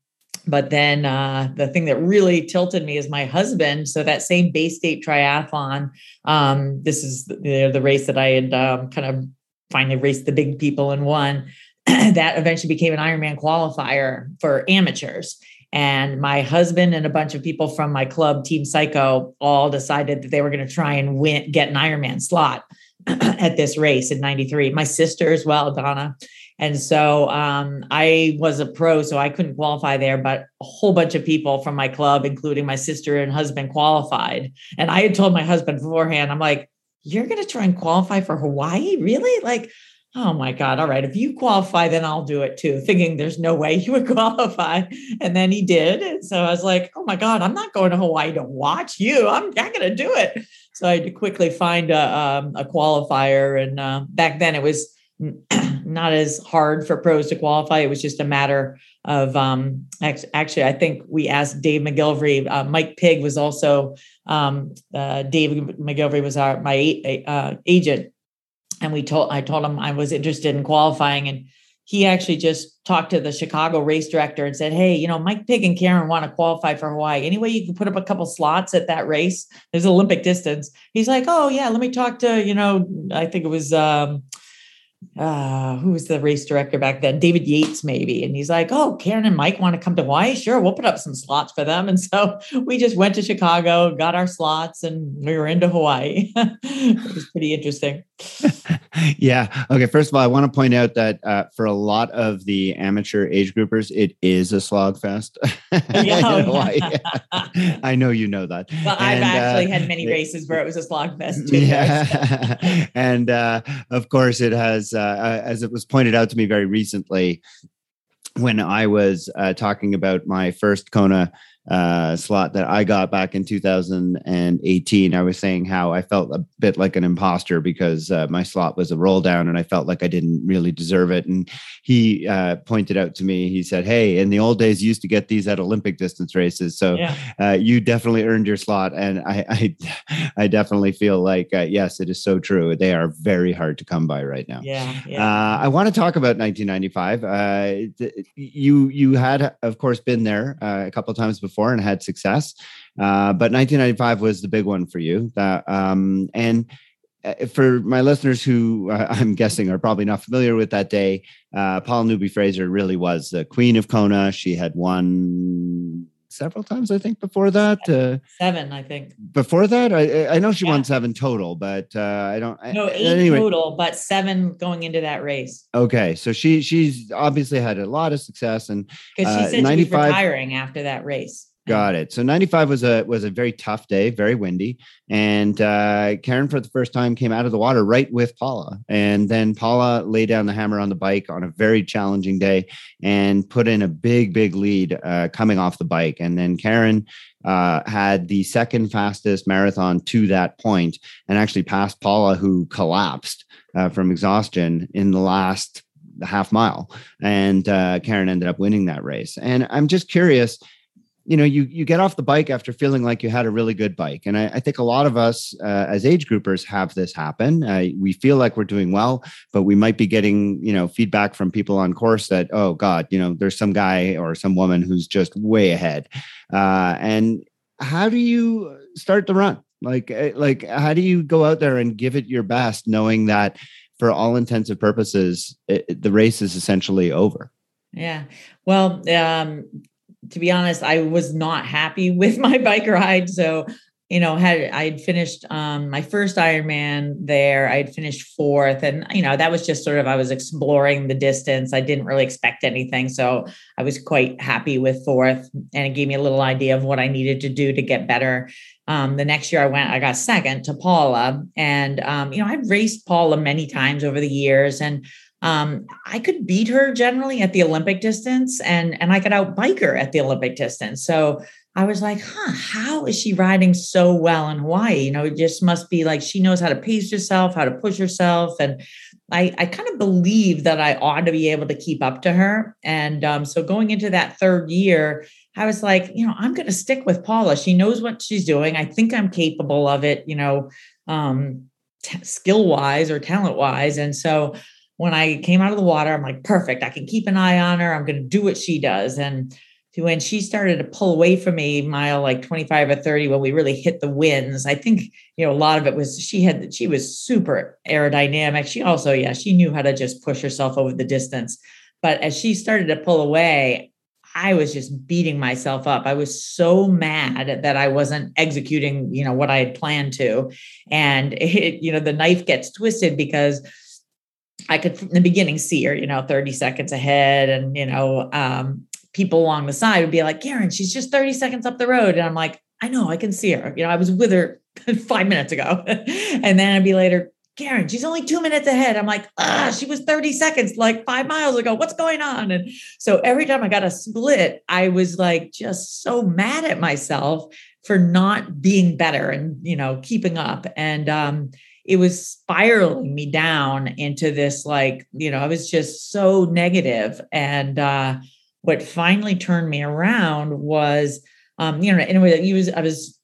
but then uh, the thing that really tilted me is my husband. So that same Bay State Triathlon, um, this is the, the, race that I had um, kind of finally raced the big people and won. that eventually became an Ironman qualifier for amateurs. And my husband and a bunch of people from my club, Team Psycho, all decided that they were going to try and win, get an Ironman slot at this race in 93. My sister as well, Donna. And so um, I was a pro, so I couldn't qualify there, but a whole bunch of people from my club, including my sister and husband, qualified. And I had told my husband beforehand, I'm like, you're going to try and qualify for Hawaii? Really? Like, oh my God, all right, if you qualify, then I'll do it too, thinking there's no way he would qualify. And then he did. And so I was like, oh my God, I'm not going to Hawaii to watch you. I'm, I'm going to do it. So I had to quickly find a, um, a qualifier. And uh, back then it was, not as hard for pros to qualify. It was just a matter of um, actually, I think we asked Dave McGillivray. Uh, Mike Pigg was also um, uh, Dave McGillivray was our my uh, agent, and we told I told him I was interested in qualifying, and he actually just talked to the Chicago race director and said, "Hey, you know, Mike Pigg and Karen want to qualify for Hawaii. Anyway, you can put up a couple slots at that race. There's Olympic distance." He's like, "Oh yeah, let me talk to you know, I think it was." Um, uh, who was the race director back then? David Yates, maybe. And he's like, Oh, Karen and Mike want to come to Hawaii? Sure, we'll put up some slots for them. And so we just went to Chicago, got our slots, and we were into Hawaii. it was pretty interesting. yeah. Okay. First of all, I want to point out that uh, for a lot of the amateur age groupers, it is a slog fest. yeah. I know you know that. Well, and, I've actually uh, had many races where it was a slog fest too. Yeah. and uh, of course, it has, uh, uh, as it was pointed out to me very recently, when I was uh, talking about my first Kona uh, slot that I got back in 2018, I was saying how I felt a bit like an imposter because uh, my slot was a roll down and I felt like I didn't really deserve it. And he uh, pointed out to me, he said, Hey, in the old days, you used to get these at Olympic distance races. So yeah. Uh, you definitely earned your slot. And I, I, I definitely feel like, uh, yes, it is so true. They are very hard to come by right now. Yeah. yeah. Uh, I want to talk about 1995. you, you had, of course, been there a couple of times before before and had success. Uh, but 1995 was the big one for you. That um, and uh, for my listeners who uh, I'm guessing are probably not familiar with that day, uh, Paula Newby Fraser really was the queen of Kona. She had won several times, I think, before that. Uh, seven, I think. Before that, I, I know she yeah. won seven total, but uh, I don't. No, eight anyway. total, but seven going into that race. Okay, so she she's obviously had a lot of success, and because she uh, said 95, she was retiring after that race. Got it. So 95 was a was a very tough day, very windy, and uh, Karen for the first time came out of the water right with Paula, and then Paula laid down the hammer on the bike on a very challenging day and put in a big big lead uh, coming off the bike, and then Karen uh, had the second fastest marathon to that point, and actually passed Paula, who collapsed uh, from exhaustion in the last half mile, and uh, Karen ended up winning that race. And I'm just curious you know you you get off the bike after feeling like you had a really good bike. And i, I think a lot of us uh, as age groupers have this happen. Uh, we feel like we're doing well but we might be getting you know feedback from people on course that oh god you know there's some guy or some woman who's just way ahead. Uh, and how do you start the run? Like eh, like how do you go out there and give it your best knowing that for all intents and purposes it, the race is essentially over? Yeah. Well um to be honest, I was not happy with my bike ride. So, you know, had I'd finished um, my first Ironman there, I'd finished fourth, and you know that was just sort of I was exploring the distance. I didn't really expect anything, so I was quite happy with fourth, and it gave me a little idea of what I needed to do to get better. Um, the next year I went, I got second to Paula, and um, you know I'd raced Paula many times over the years, and um, I could beat her generally at the Olympic distance and and I could outbike her at the Olympic distance. So I was like, huh, how is she riding so well in Hawaii? You know, it just must be like she knows how to pace herself, how to push herself. And I, I kind of believe that I ought to be able to keep up to her. And um, so going into that third year, I was like, you know, I'm going to stick with Paula. She knows what she's doing. I think I'm capable of it, you know, um, t- skill wise or talent wise. And so when I came out of the water, I'm like, perfect. I can keep an eye on her. I'm going to do what she does. And when she started to pull away from me, mile like 25 or 30, when we really hit the winds, I think, you know, a lot of it was she had, she was super aerodynamic. She also, yeah, she knew how to just push herself over the distance. But as she started to pull away, I was just beating myself up. I was so mad that I wasn't executing, you know, what I had planned to. And it, you know, the knife gets twisted because I could from the beginning see her, you know, 30 seconds ahead. And, you know, um, people along the side would be like, Karen, she's just 30 seconds up the road. And I'm like, I know, I can see her. You know, I was with her five minutes ago. and then I'd be later, Karen, she's only two minutes ahead. I'm like, ah, she was 30 seconds like five miles ago. What's going on? And so every time I got a split, I was like just so mad at myself for not being better and, you know, keeping up. And um, it was spiraling me down into this like you know i was just so negative. And uh what finally turned me around was um you know anyway That you was i was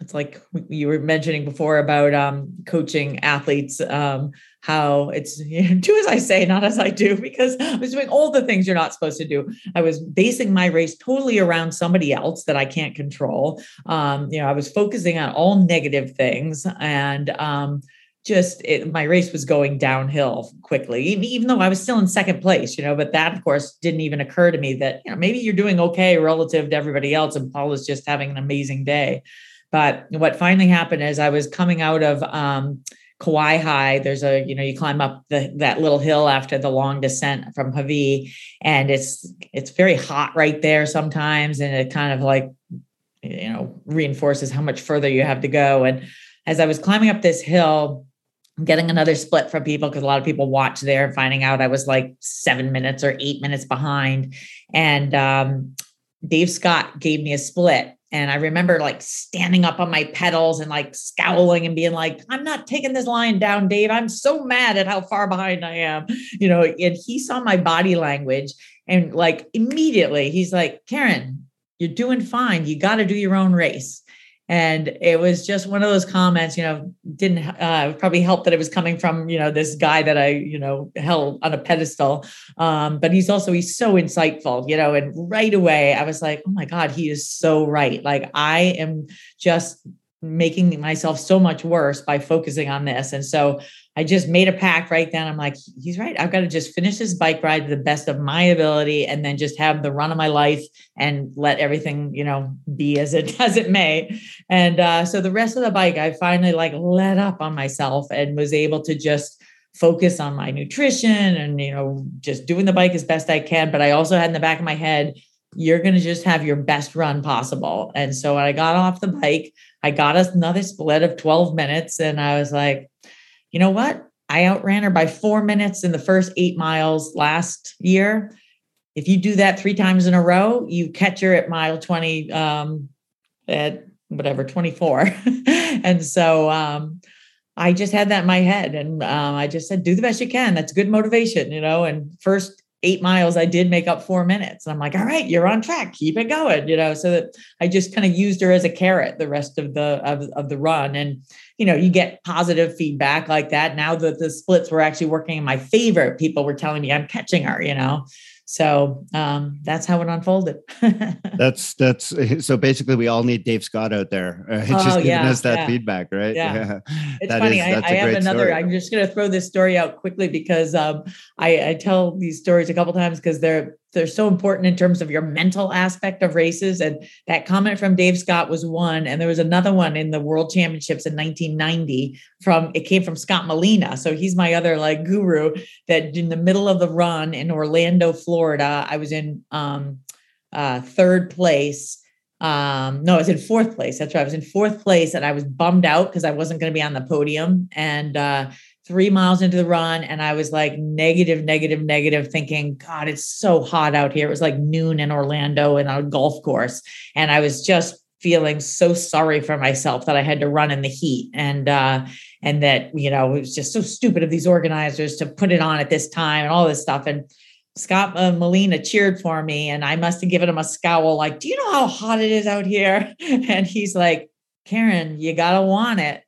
it's like you were mentioning before about um coaching athletes um how it's you know, do as i say not as i do because i was doing all the things you're not supposed to do. I was basing my race totally around somebody else that i can't control. Um you know i was focusing on all negative things. And um just it, my race was going downhill quickly even though i was still in second place you know but that of course didn't even occur to me that you know maybe you're doing okay relative to everybody else and paul is just having an amazing day but what finally happened is i was coming out of um, Kawaihae, there's a, you know, you climb up the, that little hill after the long descent from Hawi, and it's it's very hot right there sometimes, and it kind of like, you know, reinforces how much further you have to go. And as I was climbing up this hill, getting another split from people because a lot of people watch there finding out I was like seven minutes or eight minutes behind. And um, Dave Scott gave me a split. And I remember like standing up on my pedals and like scowling and being like, I'm not taking this line down, Dave. I'm so mad at how far behind I am. You know, and he saw my body language and like immediately he's like, Karen, you're doing fine. You got to do your own race. And it was just one of those comments, you know, didn't uh, probably help that it was coming from, you know, this guy that I, you know, held on a pedestal. Um, but he's also, he's so insightful, you know, and right away I was like, oh my God, he is so right. Like I am just making myself so much worse by focusing on this. And so I just made a pact right then. I'm like, he's right. I've got to just finish this bike ride to the best of my ability and then just have the run of my life and let everything, you know, be as it as it may. And uh, so the rest of the bike, I finally like let up on myself and was able to just focus on my nutrition and you know just doing the bike as best I can. But I also had in the back of my head, you're going to just have your best run possible. And so when I got off the bike, I got another split of 12 minutes and I was like, you know what? I outran her by four minutes in the first eight miles last year. If you do that three times in a row, you catch her at mile 20, um, at whatever, 24. and so um, I just had that in my head. And um, I just said, do the best you can. That's good motivation, you know. And first eight miles, I did make up four minutes. And I'm like, all right, you're on track. Keep it going, you know. So that I just kind of used her as a carrot the rest of the of, of the run. And you know, you get positive feedback like that. Now that the splits were actually working in my favor, people were telling me I'm catching her, you know. So um, that's how it unfolded. that's that's so basically we all need Dave Scott out there. Uh, oh, just giving yeah, us that yeah. feedback, right? Yeah, yeah. it's that funny. Is, I, I have another. Story. I'm just going to throw this story out quickly because um, I, I tell these stories a couple times because they're they're so important in terms of your mental aspect of races. And that comment from Dave Scott was one. And there was another one in the World Championships in 1990 from it came from Scott Molina. So he's my other like guru that in the middle of the run in Orlando, Florida, I was in um, uh, third place. Um, no, I was in fourth place. That's right. I was in fourth place and I was bummed out because I wasn't going to be on the podium. And uh, three miles into the run and I was like negative, negative, negative, thinking, God, it's so hot out here. It was like noon in Orlando in a golf course. And I was just feeling so sorry for myself that I had to run in the heat. And uh, and that, you know, it was just so stupid of these organizers to put it on at this time and all this stuff. And Scott uh, Molina cheered for me, and I must have given him a scowl, like, "Do you know how hot it is out here?" And he's like, "Karen, you gotta want it."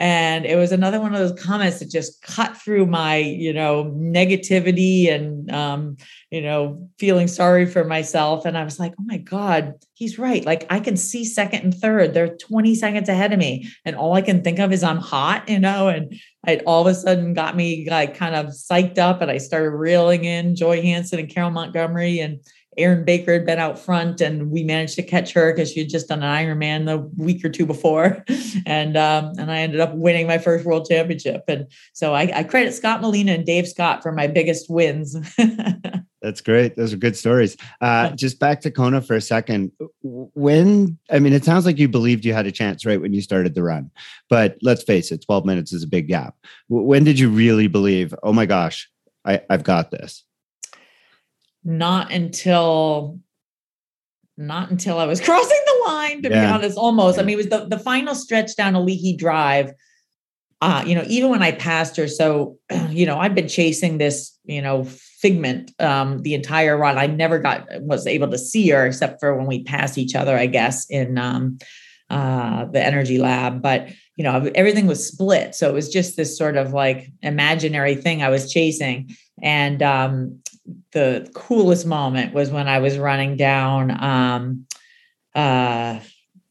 And it was another one of those comments that just cut through my you know negativity and um, you know feeling sorry for myself. And i was like oh my god he's right. Like i can see second and third. They're 20 seconds ahead of me and all i can think of is i'm hot you know? And it all of a sudden got me like kind of psyched up and i started reeling in joy hansen and carol montgomery and Erin Baker had been out front, and we managed to catch her because she had just done an Ironman the week or two before, and um, and I ended up winning my first world championship. And so I, I credit Scott Molina and Dave Scott for my biggest wins. That's great. Those are good stories. Uh, just back to Kona for a second. When, I mean, it sounds like you believed you had a chance right when you started the run, but let's face it, 12 minutes is a big gap. When did you really believe, oh my gosh, I, I've got this? Not until not until I was crossing the line, to yeah. be honest, almost. I mean, it was the, the final stretch down Ali'i Drive. Uh, you know, even when I passed her, so you know, I've been chasing this, you know, figment um the entire run. I never got was able to see her except for when we passed each other, I guess, in um uh the energy lab. But you know, everything was split. So it was just this sort of like imaginary thing I was chasing. And um the coolest moment was when I was running down um uh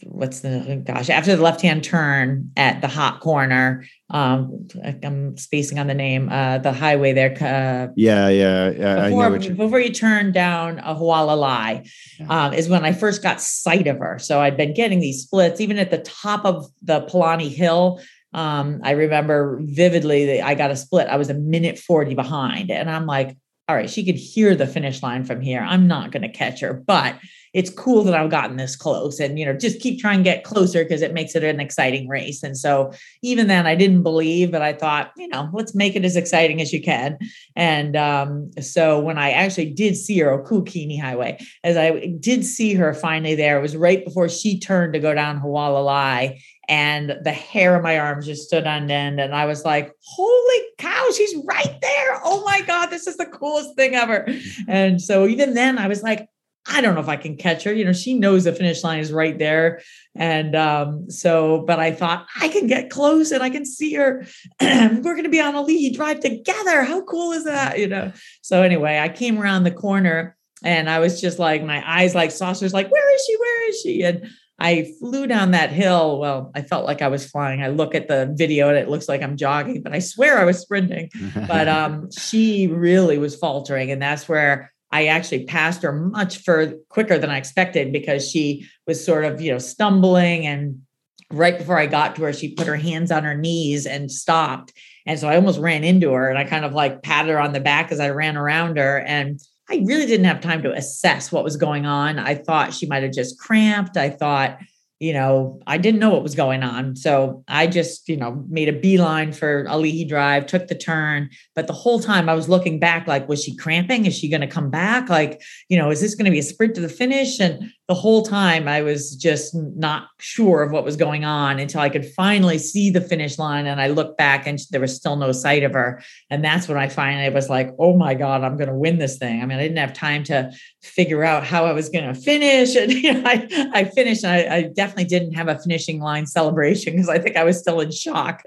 what's the gosh after the left hand turn at the hot corner um i'm spacing on the name uh the highway there uh yeah yeah yeah before, you... before you turn down a hualalai yeah. um is when i first got sight of her so i'd been getting these splits even at the top of the palani hill um i remember vividly that i got a split i was a minute 40 behind and i'm like all right, she could hear the finish line from here. I'm not going to catch her, but it's cool that I've gotten this close and, you know, just keep trying to get closer because it makes it an exciting race. And so even then I didn't believe, but I thought, you know, let's make it as exciting as you can. And um, so when I actually did see her, Kuakini Highway, as I did see her finally there, it was right before she turned to go down Hualalai and the hair on my arms just stood on end. And i was like holy cow she's right there. Oh my god this is the coolest thing ever. And so even then i was like i don't know if i can catch her. You know she knows the finish line is right there. And um, so but i thought i can get close and i can see her. We're going to be on Ali'i Drive together. How cool is that? You know? So anyway i came around the corner and i was just like my eyes like saucers like where is she? Where is she? And I flew down that hill. Well, I felt like I was flying. I look at the video and it looks like I'm jogging, but I swear I was sprinting. but um, she really was faltering. And that's where I actually passed her much further quicker than I expected because she was sort of, you know, stumbling and right before I got to her, she put her hands on her knees and stopped. And so I almost ran into her and I kind of like patted her on the back as I ran around her. And I really didn't have time to assess what was going on. I thought she might have just cramped. I thought you know, I didn't know what was going on. So I just, you know, made a beeline for Ali'i Drive, took the turn. But the whole time I was looking back, like, was she cramping? Is she going to come back? Like, you know, is this going to be a sprint to the finish? And the whole time I was just not sure of what was going on until I could finally see the finish line. And I looked back and there was still no sight of her. And that's when I finally was like, oh my God, I'm going to win this thing. I mean, I didn't have time to figure out how I was going to finish. And you know, I, I finished. I, I, definitely didn't have a finishing line celebration because I think I was still in shock.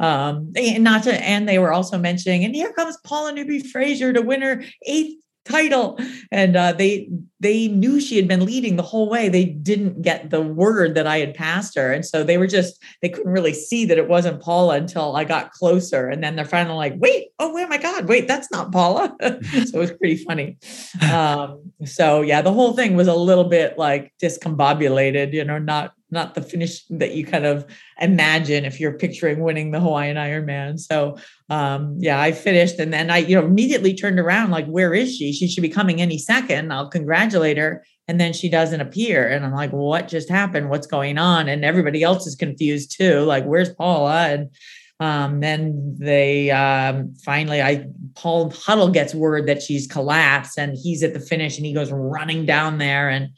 Um, and not to, and they were also mentioning, and here comes Paula Newby Fraser to win her eighth title. And uh, they they knew she had been leading the whole way. They didn't get the word that i had passed her. And so they were just they couldn't really see that it wasn't paula until i got closer. And then they're finally like wait oh wait, my god wait that's not paula. So it was pretty funny. Um, so yeah the whole thing was a little bit like discombobulated you know not not the finish that you kind of imagine if you're picturing winning the Hawaiian Ironman. So um, yeah, I finished and then I, you know, immediately turned around like, where is she? She should be coming any second. I'll congratulate her. And then she doesn't appear. And I'm like, what just happened? What's going on? And everybody else is confused too. Like, where's Paula? And um, then they um, finally, I Paul Huddle gets word that she's collapsed and he's at the finish and he goes running down there and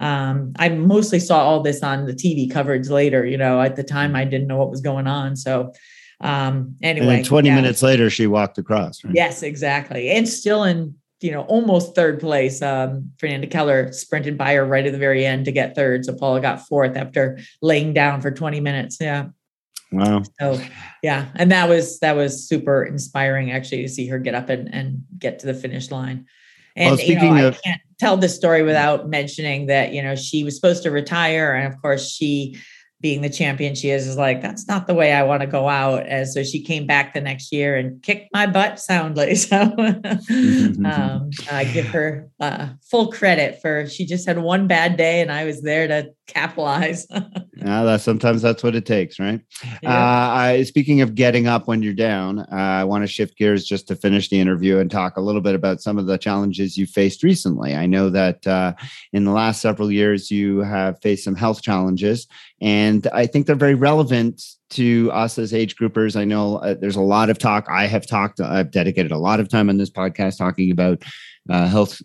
um, I mostly saw all this on the TV coverage later. You know, at the time I didn't know what was going on. So um, anyway, 20 yeah. minutes later, she walked across. Right? Yes, exactly, and still in you know almost third place. Um, Fernanda Keller sprinted by her right at the very end to get third. So Paula got fourth after laying down for 20 minutes. Yeah. Wow. So yeah, and that was that was super inspiring actually to see her get up and and get to the finish line. And well, you know, of- I can't tell this story without mentioning that, you know, she was supposed to retire. And of course, she being the champion she is, is like, that's not the way I want to go out. And so she came back the next year and kicked my butt soundly. So um, I give her uh, full credit for she just had one bad day and I was there to capitalize. yeah, that sometimes that's what it takes, right? Yeah. Uh, I, speaking of getting up when you're down, uh, I want to shift gears just to finish the interview and talk a little bit about some of the challenges you faced recently. I know that uh, in the last several years you have faced some health challenges, and I think they're very relevant to us as age groupers. I know uh, there's a lot of talk. I have talked. I've dedicated a lot of time on this podcast talking about uh, health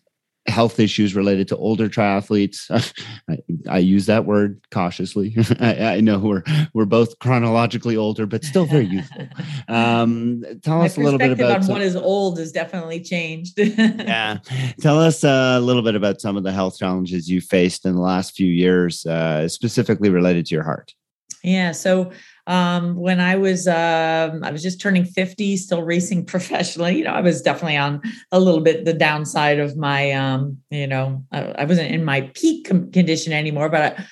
health issues related to older triathletes. I, I use that word cautiously. I, I, know we're we're both chronologically older, but still very youthful. Um, tell My us a little bit about on some, what is old has definitely changed. yeah, tell us a little bit about some of the health challenges you faced in the last few years, uh, specifically related to your heart. Yeah, so um, when I was um, I was just turning 50, still racing professionally. You know, I was definitely on a little bit the downside of my um, you know, I, I wasn't in my peak condition anymore, but I,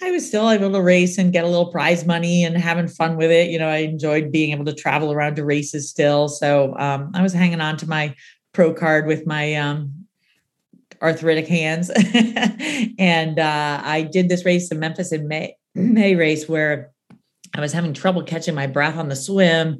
I was still able to race and get a little prize money and having fun with it. You know, I enjoyed being able to travel around to races still. So um, I was hanging on to my pro card with my um, arthritic hands. and uh, I did this race in Memphis in May, May race where I was having trouble catching my breath on the swim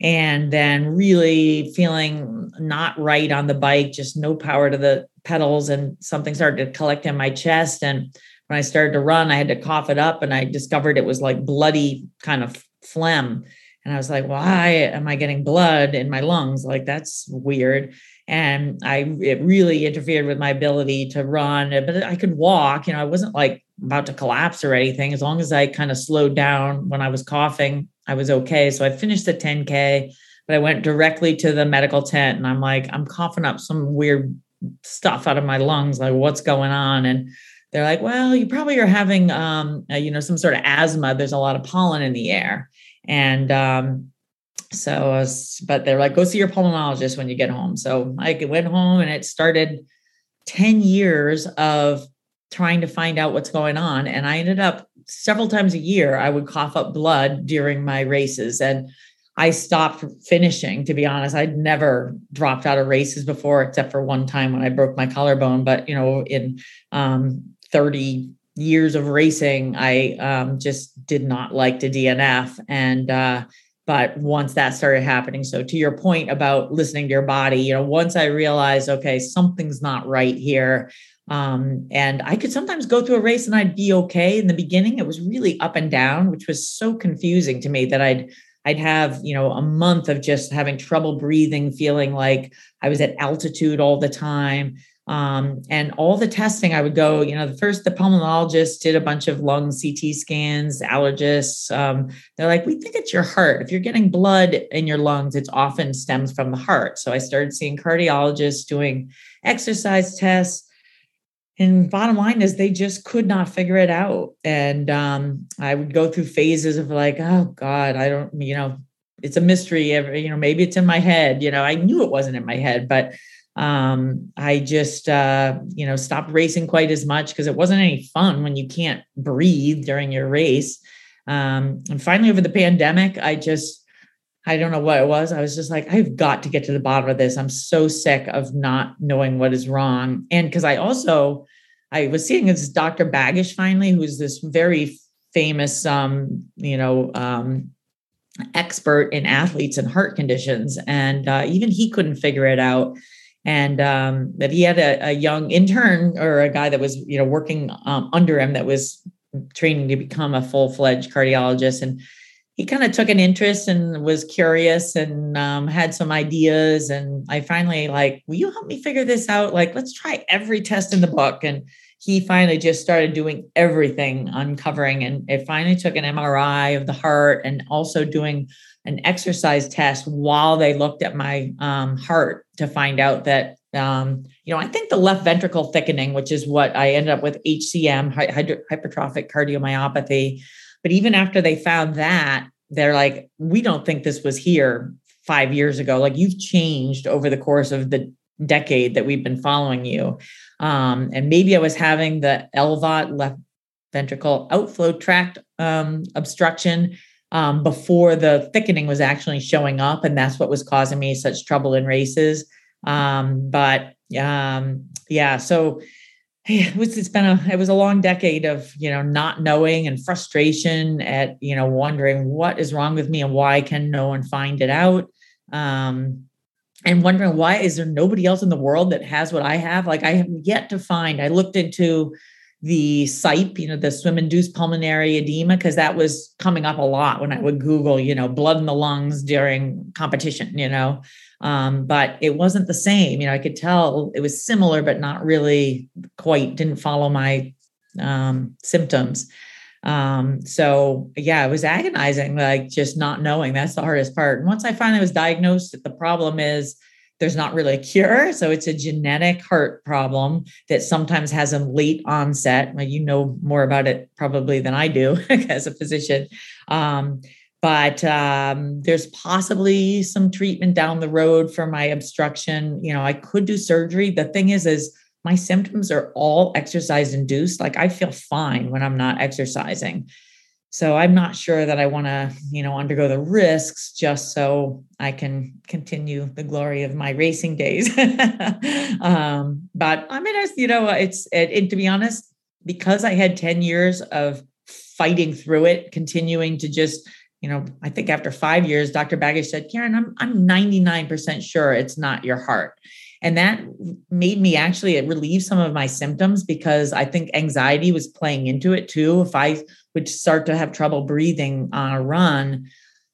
and then really feeling not right on the bike, just no power to the pedals. And something started to collect in my chest. And when I started to run, I had to cough it up and I discovered it was like bloody kind of phlegm. And I was like, why am I getting blood in my lungs? Like, that's weird. And I, it really interfered with my ability to run, but I could walk. You know, I wasn't like about to collapse or anything. As long as I kind of slowed down when I was coughing, I was okay. So I finished the 10K, but I went directly to the medical tent and I'm like, I'm coughing up some weird stuff out of my lungs. Like, what's going on? And they're like, well, you probably are having, um, uh, you know, some sort of asthma. There's a lot of pollen in the air. And, um, so, was, but they're like, go see your pulmonologist when you get home. So I went home and it started 10 years of trying to find out what's going on. And I ended up several times a year, I would cough up blood during my races. And I stopped finishing, to be honest. I'd never dropped out of races before, except for one time when I broke my collarbone. But, you know, in um, 30 years of racing, I um, just did not like to DNF. And, uh, but once that started happening, so to your point about listening to your body, you know, once I realized, okay, something's not right here, um, and I could sometimes go through a race and I'd be okay. In the beginning, it was really up and down, which was so confusing to me that I'd I'd have, you know, a month of just having trouble breathing, feeling like I was at altitude all the time. Um, and all the testing I would go, you know, the first the pulmonologist did a bunch of lung CT scans, allergists. Um, they're like, we think it's your heart. If you're getting blood in your lungs, it's often stems from the heart. So I started seeing cardiologists doing exercise tests and bottom line is they just could not figure it out and um, i would go through phases of like oh god i don't you know it's a mystery you know maybe it's in my head you know i knew it wasn't in my head but um, i just uh, you know stopped racing quite as much because it wasn't any fun when you can't breathe during your race um, and finally over the pandemic i just I don't know what it was. I was just like, I've got to get to the bottom of this. I'm so sick of not knowing what is wrong. And because I also, I was seeing this Dr. Baggish finally, who's this very famous, um, you know, um, expert in athletes and heart conditions. And uh, even he couldn't figure it out. And um, that he had a, a, young intern or a guy that was, you know, working um, under him that was training to become a full fledged cardiologist. And he kind of took an interest and was curious and um, had some ideas. And I finally like, will you help me figure this out? Like, let's try every test in the book. And he finally just started doing everything, uncovering, and it finally took an MRI of the heart and also doing an exercise test while they looked at my um, heart to find out that um, you know, I think the left ventricle thickening, which is what I ended up with HCM, hypertrophic cardiomyopathy, but even after they found that, they're like, we don't think this was here five years ago. Like you've changed over the course of the decade that we've been following you. Um, and maybe I was having the LVOT left ventricle outflow tract um, obstruction um, before the thickening was actually showing up. And that's what was causing me such trouble in races. Um, but um, yeah, so it was it's been a it was a long decade of you know not knowing and frustration at you know wondering what is wrong with me and why can no one find it out um and wondering why is there nobody else in the world that has what i have like i have yet to find i looked into the SIPE, you know, the swim induced pulmonary edema, because that was coming up a lot when I would Google, you know, blood in the lungs during competition, you know. Um, but it wasn't the same. You know, I could tell it was similar, but not really quite, didn't follow my um, symptoms. Um, so yeah, it was agonizing, like just not knowing. That's the hardest part. And once I finally was diagnosed, the problem is there's not really a cure. So it's a genetic heart problem that sometimes has a late onset. Well, you know more about it probably than I do as a physician. Um, but um, there's possibly some treatment down the road for my obstruction you know i could do surgery the thing is is my symptoms are all exercise induced like i feel fine when i'm not exercising so i'm not sure that i want to you know undergo the risks just so i can continue the glory of my racing days um, but i mean as you know it's it, to be honest because i had 10 years of fighting through it continuing to just you know, I think after five years, Dr. Baggish said, Karen, I'm, I'm 99% sure it's not your heart. And that made me actually relieve some of my symptoms because I think anxiety was playing into it too. If I would start to have trouble breathing on a run,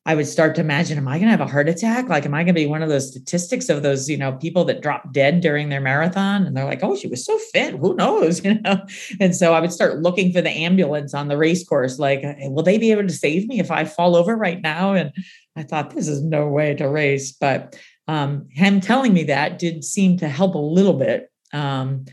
I would start to imagine, am I going to have a heart attack? Like, am I going to be one of those statistics of those, you know, people that drop dead during their marathon? And they're like, oh, she was so fit. Who knows? You know? And so I would start looking for the ambulance on the race course. Like, will they be able to save me if I fall over right now? And I thought, this is no way to race. But um, him telling me that did seem to help a little bit. Um,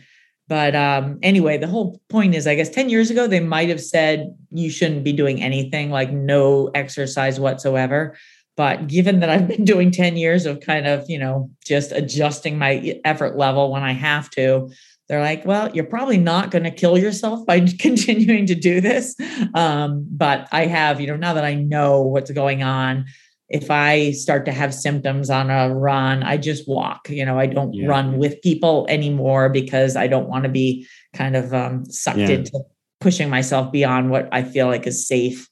but um, anyway, the whole point is, I guess 10 years ago, they might have said you shouldn't be doing anything, like no exercise whatsoever. But given that I've been doing 10 years of kind of, you know, just adjusting my effort level when I have to, they're like, well, you're probably not going to kill yourself by continuing to do this. Um, but I have, you know, now that I know what's going on, if I start to have symptoms on a run, I just walk. You know, I don't yeah. run with people anymore because I don't want to be kind of um, sucked yeah. into pushing myself beyond what I feel like is safe.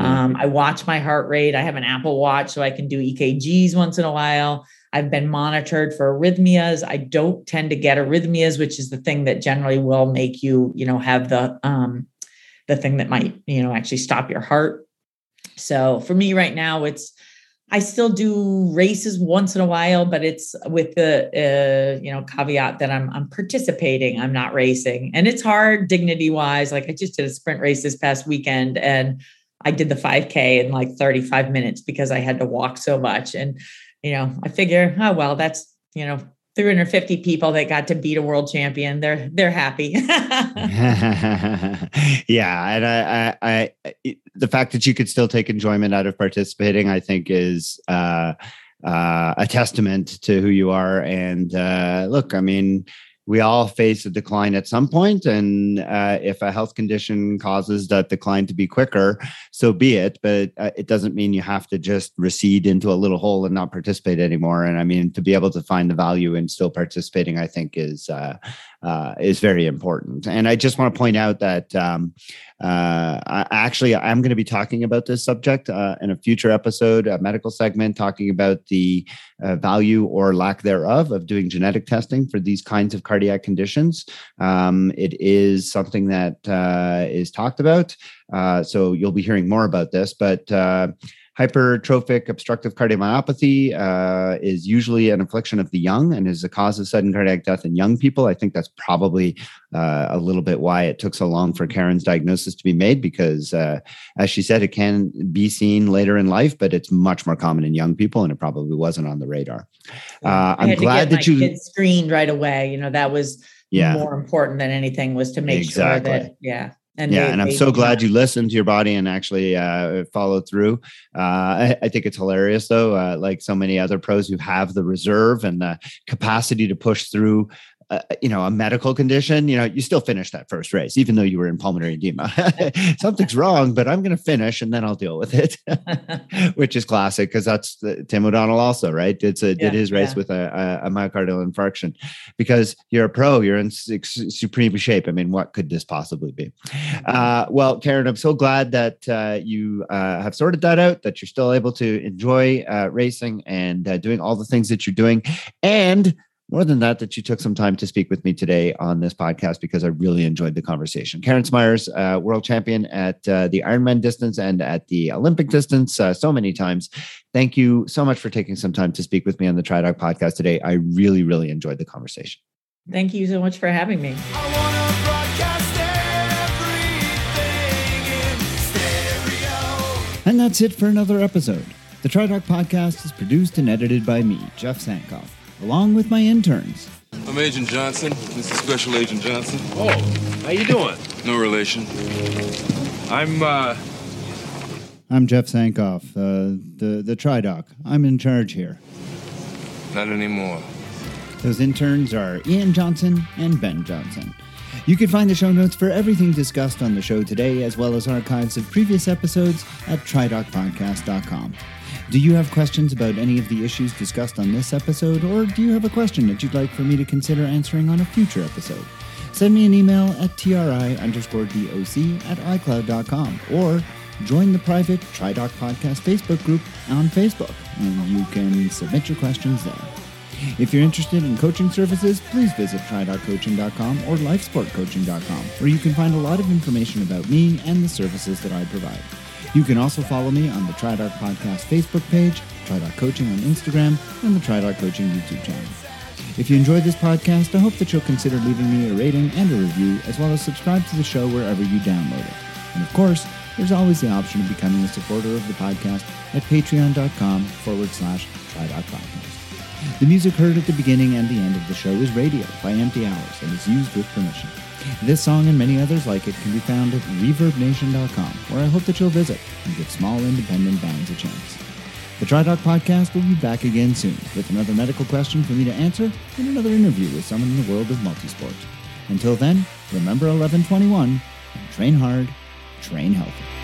Um, I watch my heart rate. I have an Apple Watch so I can do EKGs once in a while. I've been monitored for arrhythmias. I don't tend to get arrhythmias, which is the thing that generally will make you, you know, have the um, the thing that might, you know, actually stop your heart. So for me right now, it's I still do races once in a while, but it's with the uh, you know caveat that I'm I'm participating. I'm not racing, and it's hard dignity wise. Like I just did a sprint race this past weekend, and I did the 5K in like 35 minutes because I had to walk so much. And you know, I figure, oh well, that's you know 350 people that got to beat a world champion. They're they're happy. yeah, and I, I, I, the fact that you could still take enjoyment out of participating, I think, is uh, uh, a testament to who you are. And uh, look, I mean, we all face a decline at some point and uh, if a health condition causes that decline to be quicker so be it but uh, it doesn't mean you have to just recede into a little hole and not participate anymore and i mean to be able to find the value in still participating i think is uh, uh, is very important. And I just want to point out that um, uh, I, actually I'm going to be talking about this subject uh, in a future episode, a medical segment, talking about the value or lack thereof of doing genetic testing for these kinds of cardiac conditions. Um, it is something that uh, is talked about. Uh, so you'll be hearing more about this, but Hypertrophic obstructive cardiomyopathy uh, is usually an affliction of the young and is a cause of sudden cardiac death in young people. I think that's probably uh, a little bit why it took so long for Karen's diagnosis to be made, because uh, as she said, it can be seen later in life, but it's much more common in young people, and it probably wasn't on the radar. Uh, I'm glad that you screened right away. You know that was yeah. more important than anything was to make exactly. sure that yeah and yeah, and I'm so glad you listened to your body and actually uh, followed through. Uh, I, I, think it's hilarious, though. Uh, like so many other pros who have the reserve and the capacity to push through uh, you know, a medical condition, you know, you still finish that first race, even though you were in pulmonary edema. Something's wrong, but I'm going to finish and then I'll deal with it, which is classic because that's the, Tim O'Donnell also, right? Did, a, yeah, did his race yeah. with a, a, myocardial infarction because you're a pro, you're in supreme shape. I mean, what could this possibly be? Mm-hmm. Uh, well, Karen, I'm so glad that uh, you uh, have sorted that out, that you're still able to enjoy uh, racing and uh, doing all the things that you're doing. And more than that, that you took some time to speak with me today on this podcast because I really enjoyed the conversation. Karen Smyers, uh, world champion at uh, the Ironman distance and at the Olympic distance uh, so many times. Thank you so much for taking some time to speak with me on the TriDoc podcast today. I really, really enjoyed the conversation. Thank you so much for having me. And that's it for another episode. The TriDoc podcast is produced and edited by me, Jeff Sankoff along with my interns. I'm Agent Johnson. This is Special Agent Johnson. Oh, how you doing? No relation. I'm, uh... I'm Jeff Sankoff, uh, the, the TriDoc. I'm in charge here. Not anymore. Those interns are Ian Johnson and Ben Johnson. You can find the show notes for everything discussed on the show today, as well as archives of previous episodes at tridocpodcast.com. Do you have questions about any of the issues discussed on this episode, or do you have a question that you'd like for me to consider answering on a future episode? Send me an email at tri underscore doc at icloud.com or join the private TriDoc Podcast Facebook group on Facebook, and you can submit your questions there. If you're interested in coaching services, please visit tridoccoaching.com or lifesportcoaching.com, where you can find a lot of information about me and the services that I provide. You can also follow me on the TriDoc Podcast Facebook page, TriDoc Coaching on Instagram, and the TriDoc Coaching YouTube channel. If you enjoyed this podcast, I hope that you'll consider leaving me a rating and a review, as well as subscribe to the show wherever you download it. And of course, there's always the option of becoming a supporter of the podcast at patreon.com forward slash Podcast. The music heard at the beginning and the end of the show is Radio by Empty Hours and is used with permission. This song and many others like it can be found at ReverbNation.com, where I hope that you'll visit and give small independent bands a chance. The TriDoc podcast will be back again soon with another medical question for me to answer and another interview with someone in the world of multisport. Until then, remember 1121 and train hard, train healthy.